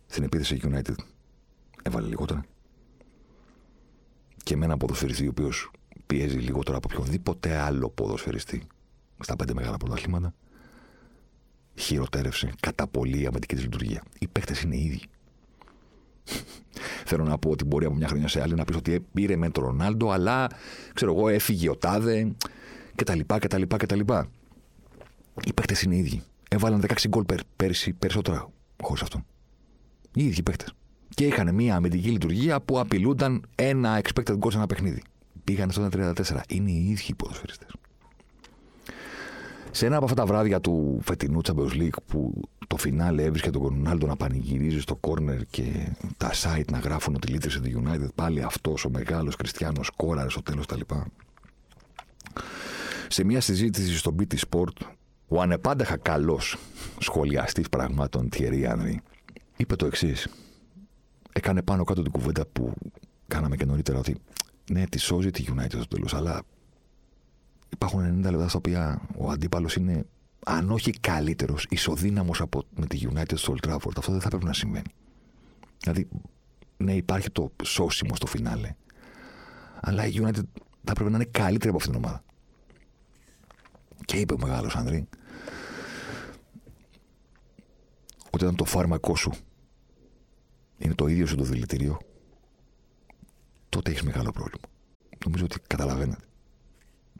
Speaker 2: Στην επίθεση United έβαλε λιγότερα. Και με έναν ποδοσφαιριστή ο οποίος πιέζει λιγότερο από οποιοδήποτε άλλο ποδοσφαιριστή στα πέντε μεγάλα πρωταθλήματα, χειροτέρευσε κατά πολύ η αμυντική της λειτουργία. Οι παίχτε είναι οι ίδιοι. Θέλω να πω ότι μπορεί από μια χρονιά σε άλλη να πεις ότι πήρε με τον Ρονάλντο, αλλά ξέρω εγώ, έφυγε ο Τάδε κτλ. κτλ, κτλ. Οι παίχτε είναι οι ίδιοι. Έβαλαν 16 γκολ πέρσι περισσότερα χωρίς αυτόν. Οι ίδιοι παίχτε. Και είχαν μια αμυντική λειτουργία που απειλούνταν ένα expected goal σε ένα παιχνίδι. Πήγαν στο 34. Είναι οι ίδιοι οι ποδοσφαιριστές. Σε ένα από αυτά τα βράδια του φετινού Champions League που το φινάλε έβρισκε τον Ρονάλντο να πανηγυρίζει στο κόρνερ και τα site να γράφουν ότι λύτρησε το United, πάλι αυτός ο μεγάλος Κριστιανός κόραρε στο τέλος κτλ. Σε μια συζήτηση στο BT Sport, ο ανεπάντεχα καλός σχολιαστής πραγμάτων Thierry Henry είπε το εξής. Έκανε πάνω κάτω την κουβέντα που κάναμε και νωρίτερα ότι ναι, τη σώζει τη United στο τέλος, αλλά υπάρχουν 90 λεπτά στα οποία ο αντίπαλος είναι, αν όχι καλύτερος, ισοδύναμος με τη United στο Old Trafford. Αυτό δεν θα πρέπει να συμβαίνει. Δηλαδή, ναι, υπάρχει το σώσιμο στο φινάλε. Αλλά η United θα πρέπει να είναι καλύτερη από αυτήν την ομάδα. Και είπε ο μεγάλος Ανδρή ότι όταν το φάρμακό σου είναι το ίδιο σου το δηλητήριο, τότε έχεις μεγάλο πρόβλημα. Νομίζω ότι καταλαβαίνετε.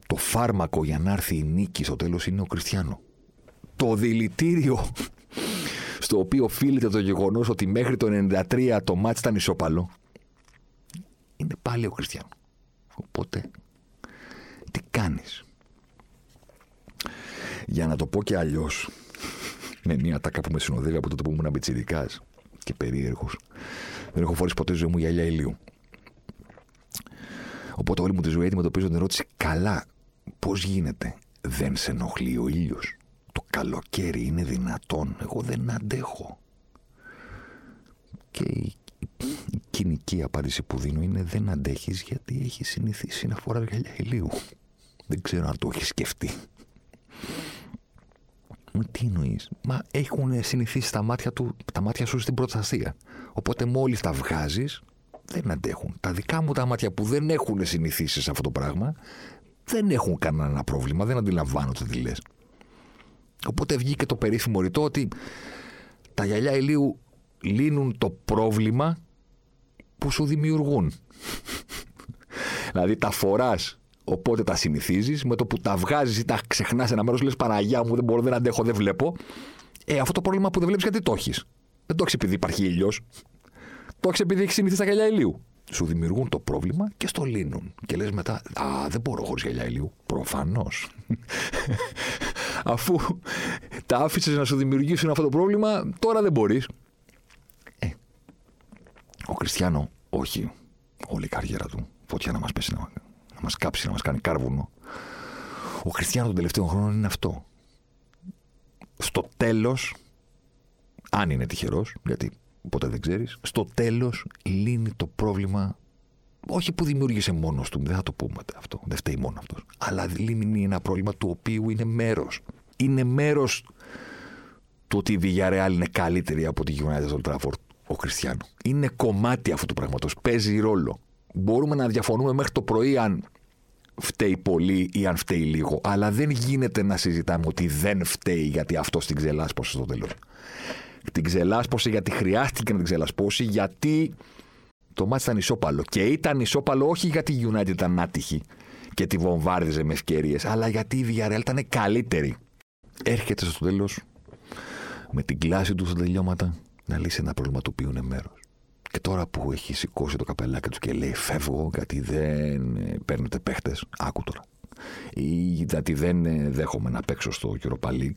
Speaker 2: Το φάρμακο για να έρθει η νίκη στο τέλος είναι ο Κριστιανό. Το δηλητήριο στο οποίο οφείλεται το γεγονός ότι μέχρι το 93 το μάτι ήταν ισόπαλο είναι πάλι ο Κριστιανό. Οπότε, τι κάνεις; Για να το πω και αλλιώς, με μια τάκα που με συνοδεύει από τότε που ήμουν αμπιτσιδικά και περίεργος. Δεν έχω φορήσει ποτέ ζωή μου γυαλιά ηλίου. Οπότε όλη μου τη ζωή αντιμετωπίζω την ερώτηση καλά. Πώς γίνεται, δεν σε ενοχλεί ο ήλιος; Το καλοκαίρι είναι δυνατόν; Εγώ δεν αντέχω. Και η, η κοινική απάντηση που δίνω είναι δεν αντέχεις γιατί έχει συνηθίσει να φοράς γυαλιά ηλίου. Δεν ξέρω αν το έχεις σκεφτεί. Μα τι εννοείς; Μα έχουν συνηθίσει τα μάτια, του, τα μάτια σου στην προστασία. Οπότε μόλις τα βγάζεις, δεν αντέχουν. Τα δικά μου τα μάτια που δεν έχουν συνηθίσει σε αυτό το πράγμα, δεν έχουν κανένα πρόβλημα. Δεν αντιλαμβάνονται τι λες. Οπότε βγήκε το περίφημο ρητό ότι τα γυαλιά ηλίου λύνουν το πρόβλημα που σου δημιουργούν. δηλαδή τα φοράς Οπότε τα συνηθίζεις. Με το που τα βγάζεις ή τα ξεχνάς ένα μέρος, λες Παναγιά μου, δεν μπορώ, δεν αντέχω, δεν βλέπω. Ε, αυτό το πρόβλημα που δεν βλέπεις, γιατί το έχεις; Δεν το έχεις επειδή υπάρχει ήλιος. Το έχεις επειδή έχεις συνηθίσει τα γυαλιά ηλίου. Σου δημιουργούν το πρόβλημα και στο λύνουν. Και λες μετά, Α, δεν μπορώ χωρίς γυαλιά ηλίου. Προφανώς. Αφού τα άφησες να σου δημιουργήσουν αυτό το πρόβλημα, τώρα δεν μπορείς. Ε, ο Κριστιανό, όχι. Όλη η καριέρα του. Φωτιά να μας πέσει να μας κάψει, να μας κάνει κάρβουνο. Ο Χριστιανός των τελευταίων χρόνων είναι αυτό. στο τέλος, αν είναι τυχερός, γιατί ποτέ δεν ξέρεις, στο τέλος λύνει το πρόβλημα. Όχι που δημιούργησε μόνος του, δεν θα το πούμε αυτό, δεν φταίει μόνο αυτός. Αλλά λύνει ένα πρόβλημα του οποίου είναι μέρος. Είναι μέρος του ότι η Villarreal είναι καλύτερη από τη United Old Trafford ο Χριστιανός. Είναι κομμάτι αυτού του πράγματος. Παίζει ρόλο. Μπορούμε να διαφωνούμε μέχρι το πρωί αν φταίει πολύ ή αν φταίει λίγο. Αλλά δεν γίνεται να συζητάμε ότι δεν φταίει γιατί αυτό την ξελάσπωσε στο τέλο. Την ξελάσπωσε γιατί χρειάστηκε να την ξελασπώσει, γιατί το μάτι ήταν ισόπαλο. Και ήταν ισόπαλο όχι γιατί η United ήταν άτυχη και τη βομβάρδιζε με ευκαιρίες, αλλά γιατί η Villarreal ήταν καλύτερη. Έρχεται στο τέλος με την κλάση του στα τελειώματα να λύσει ένα πρόβλημα του οποίου είναι μέρος. Και τώρα που έχει σηκώσει το καπελάκι τους και λέει φεύγω γιατί δεν ε, παίρνετε παίχτες, άκου τώρα. Ή γιατί δεν ε, δέχομαι να παίξω στο Europa League.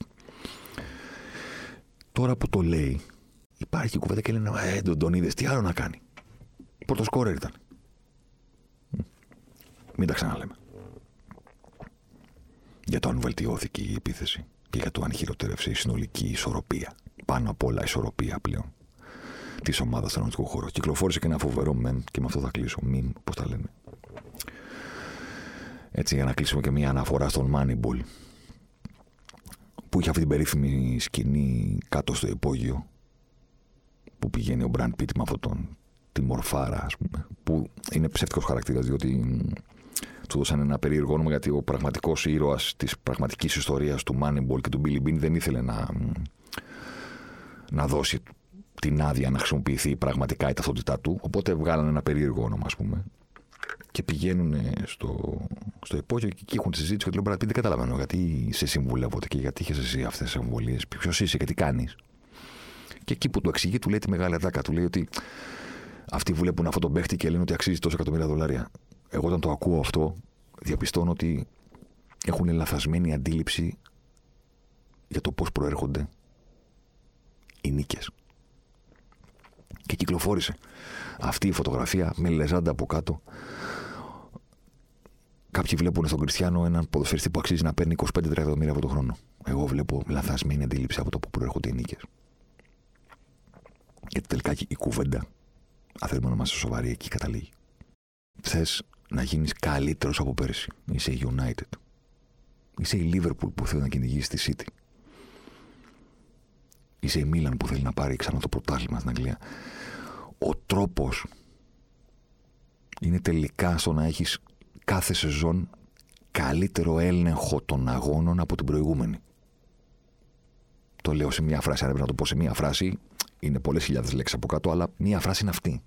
Speaker 2: Τώρα που το λέει, υπάρχει κουβέντα και λένε Ε, τον, τον είδες, τι άλλο να κάνει. Πρωτοσκόρερ ήταν. Μην τα ξαναλέμε. Για το αν βελτιώθηκε η επίθεση και για το αν χειροτέρευσε η συνολική ισορροπία. Πάνω απ' όλα ισορροπία πλέον της ομάδας στον αγωνιστικό χώρο. Κυκλοφόρησε και ένα φοβερό μεμ και με αυτό θα κλείσω. Μιμ, πώς τα λένε. Έτσι, για να κλείσουμε και μια αναφορά στον Moneyball που είχε αυτή την περίφημη σκηνή κάτω στο υπόγειο που πηγαίνει ο Μπραντ Πίτ με αυτόν τον τη μορφάρα, ας πούμε, που είναι ψεύτικος χαρακτήρας, διότι του δώσαν ένα περίεργο όνομα γιατί ο πραγματικός ήρωας της πραγματικής ιστορίας του Moneyball και του Billy Bean δεν ήθελε να, να δώσει την άδεια να χρησιμοποιηθεί πραγματικά η ταυτότητά του. Οπότε βγάλανε ένα περίεργο όνομα, ας πούμε. Και πηγαίνουν στο, στο υπόγειο και εκεί έχουν τη συζήτηση και του λένε: Δεν καταλαβαίνω γιατί σε συμβουλεύονται και γιατί είχες εσύ αυτές τις εμβολίε. Ποιος είσαι και τι κάνεις. Και εκεί που του εξηγεί, του λέει τη μεγάλη ατάκα. Του λέει ότι αυτοί βλέπουν αυτό τον παίχτη και λένε ότι αξίζει τόσο εκατομμύρια δολάρια. Εγώ όταν το ακούω αυτό, διαπιστώνω ότι έχουν λαθασμένη αντίληψη για το πώς προέρχονται οι νίκες και κυκλοφόρησε αυτή η φωτογραφία με λεζάντα από κάτω. Κάποιοι βλέπουν στον Κριστιανό έναν ποδοσφαιριστή που αξίζει να παίρνει 25-30 εκατομμύρια από το χρόνο. Εγώ βλέπω λαθασμένη αντίληψη από το που προέρχονται οι νίκες. Γιατί τελικά η κουβέντα, αν θέλουμε να είμαστε σοβαροί, εκεί καταλήγει. Θες να γίνεις καλύτερος από πέρσι. Είσαι η United. Είσαι η Liverpool που θέλει να κυνηγήσει τη City. Είσαι η Μίλαν που θέλει να πάρει ξανά το πρωτάθλημα στην Αγγλία. Ο τρόπος είναι τελικά στο να έχεις κάθε σεζόν καλύτερο έλεγχο των αγώνων από την προηγούμενη. Το λέω σε μια φράση, αν έπρεπε να το πω σε μια φράση, είναι πολλές χιλιάδες λέξεις από κάτω, αλλά μια φράση είναι αυτή.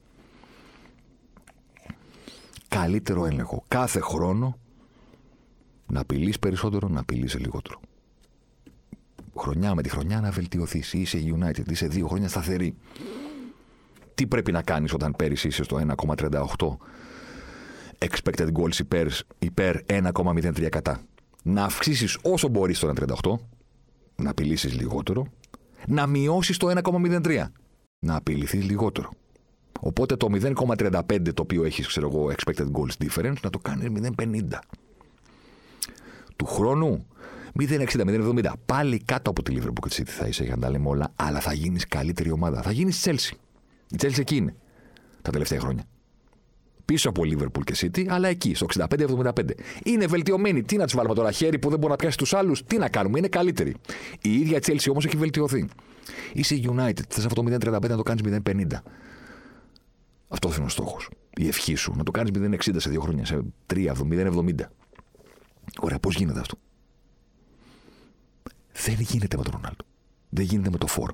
Speaker 2: Καλύτερο έλεγχο. Κάθε χρόνο να απειλείς περισσότερο, να απειλείς λιγότερο χρονιά με τη χρονιά να βελτιωθείς. Είσαι United, είσαι δύο χρόνια σταθερή. Τι πρέπει να κάνεις όταν πέρυσι είσαι στο 1,38 expected goals υπέρ, υπέρ 1,03 κατά. Να αυξήσεις όσο μπορείς το 1,38, να απειλήσεις λιγότερο, να μειώσεις το 1,03, να απειληθείς λιγότερο. Οπότε το 0,35 το οποίο έχεις, ξέρω εγώ, expected goals difference, να το κάνεις 0,50. Του χρόνου 0,60-0,70. Πάλι κάτω από τη Liverpool και τη City θα είσαι για να τα λέμε όλα, αλλά θα γίνεις καλύτερη ομάδα. Θα γίνεις Chelsea. Η Chelsea εκεί είναι τα τελευταία χρόνια. Πίσω από Liverpool και City, αλλά εκεί, στο 65-75. Είναι βελτιωμένοι. Τι να του βάλουμε τώρα, χέρι που δεν μπορεί να πιάσει τους άλλους. Τι να κάνουμε, είναι καλύτερη. Η ίδια η Chelsea όμως έχει βελτιωθεί. Είσαι United, θες αυτό το 0,35 να το κάνεις 0,50. Αυτό είναι ο στόχος. Η ευχή σου. Να το κάνεις 0,60 σε δύο χρόνια, σε 3, 0,70. Ωραία, πώς γίνεται αυτό; Δεν γίνεται με τον Ρονάλντο. Δεν γίνεται με το φόρ.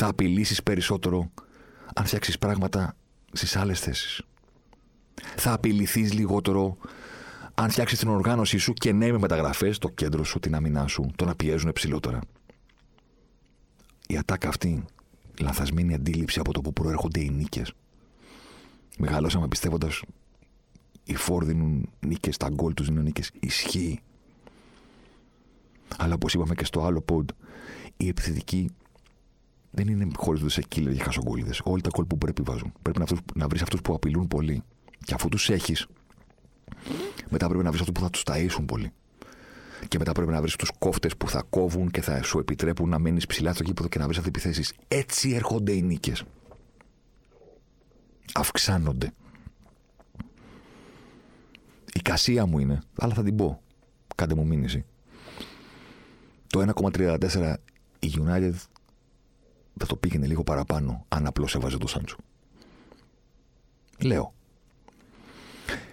Speaker 2: Θα απειλήσεις περισσότερο αν φτιάξεις πράγματα στις άλλες θέσεις. Θα απειληθείς λιγότερο αν φτιάξεις την οργάνωσή σου και ναι με μεταγραφές, το κέντρο σου, την αμυνά σου, το να πιέζουν ψηλότερα. Η ατάκα αυτή, λαθασμένη αντίληψη από το που προέρχονται οι νίκες. Μεγαλώσαμε πιστεύοντας οι φόρ δίνουν νίκες, τα γκολ τους δίνουν νίκες. Ισχύει. Αλλά όπως είπαμε και στο άλλο pod, η επιθετική δεν είναι χωρίς σε killer για χασογκόλιδε. Όλοι τα κόλ που πρέπει βάζουν. Πρέπει να, να βρεις αυτούς που απειλούν πολύ. Και αφού τους έχεις, μετά πρέπει να βρεις αυτούς που θα τους ταΐσουν πολύ. Και μετά πρέπει να βρεις τους κόφτες που θα κόβουν και θα σου επιτρέπουν να μείνεις ψηλά στο γήπεδο και να βρεις αντιπιθέσεις. Έτσι έρχονται οι νίκες. Αυξάνονται. Η κασία μου είναι, αλλά θα την πω. Κάντε μου μήνυση. Το 1,34 η United θα το πήγαινε λίγο παραπάνω αν απλώς έβαζε το Σάντσο. Λέω.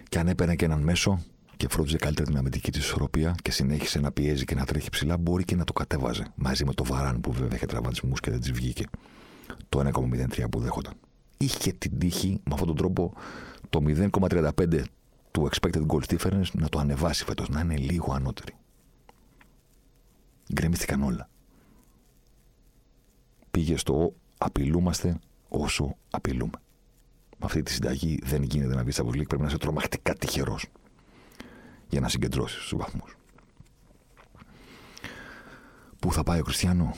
Speaker 2: Και αν έπαιρνε και έναν μέσο και φρόντιζε καλύτερα την αμυντική της ισορροπία και συνέχισε να πιέζει και να τρέχει ψηλά, μπορεί και να το κατέβαζε μαζί με το βαράν που βέβαια είχε τραυματισμούς και δεν της βγήκε. Το 1,03 που δέχονταν. Είχε την τύχη με αυτόν τον τρόπο το 0,35 του expected goal difference να το ανεβάσει φέτος, να είναι λίγο ανώτερη. Γκρεμίστηκαν όλα. Πήγε στο απειλούμαστε όσο απειλούμε. Με αυτή τη συνταγή δεν γίνεται να βγεις στα Πρέπει να είσαι τρομακτικά τυχερός για να συγκεντρώσεις του βαθμούς. Πού θα πάει ο Κριστιανό,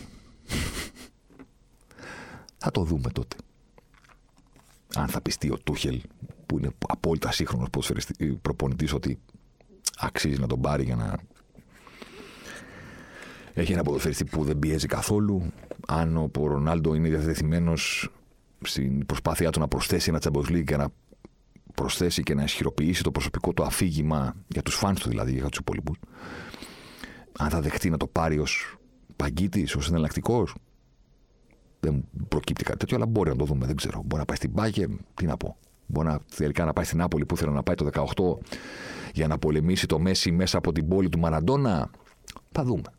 Speaker 2: θα το δούμε τότε. Αν θα πιστεί ο Τούχελ, που είναι απόλυτα σύγχρονος προπονητής, ότι αξίζει να τον πάρει για να έχει ένα ποδοσφαιριστή που δεν πιέζει καθόλου. Αν ο Ρονάλντο είναι διαθετημένο στην προσπάθειά του να προσθέσει ένα Champions League και να προσθέσει και να ισχυροποιήσει το προσωπικό του αφήγημα για τους φάνου του δηλαδή, για τους υπόλοιπους. Αν θα δεχτεί να το πάρει ως παγκίτης, ως εναλλακτικός. Δεν προκύπτει κάτι τέτοιο, αλλά μπορεί να το δούμε. Δεν ξέρω. Μπορεί να πάει στην Πάγε, τι να πω. Μπορεί να τελικά να πάει στην Νάπολη που ήθελε να πάει το 18 για να πολεμήσει το Μέση μέσα από την πόλη του Μαραντόνα. Θα δούμε.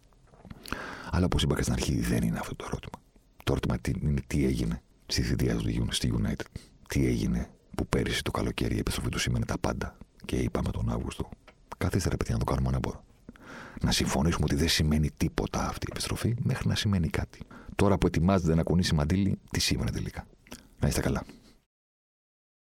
Speaker 2: Αλλά όπως είπα και στην αρχή, δεν είναι αυτό το ερώτημα. Το ερώτημα είναι τι έγινε στη θητεία του στη United. Τι έγινε που πέρυσι το καλοκαίρι η επιστροφή του σήμαινε τα πάντα. Και είπαμε τον Αύγουστο, καθίστε ρε παιδιά να το κάνουμε ανάποδα. Να συμφωνήσουμε ότι δεν σημαίνει τίποτα αυτή η επιστροφή μέχρι να σημαίνει κάτι. Τώρα που ετοιμάζεται να κουνήσει μαντήλι, τι σήμαινε τελικά. Να είστε καλά.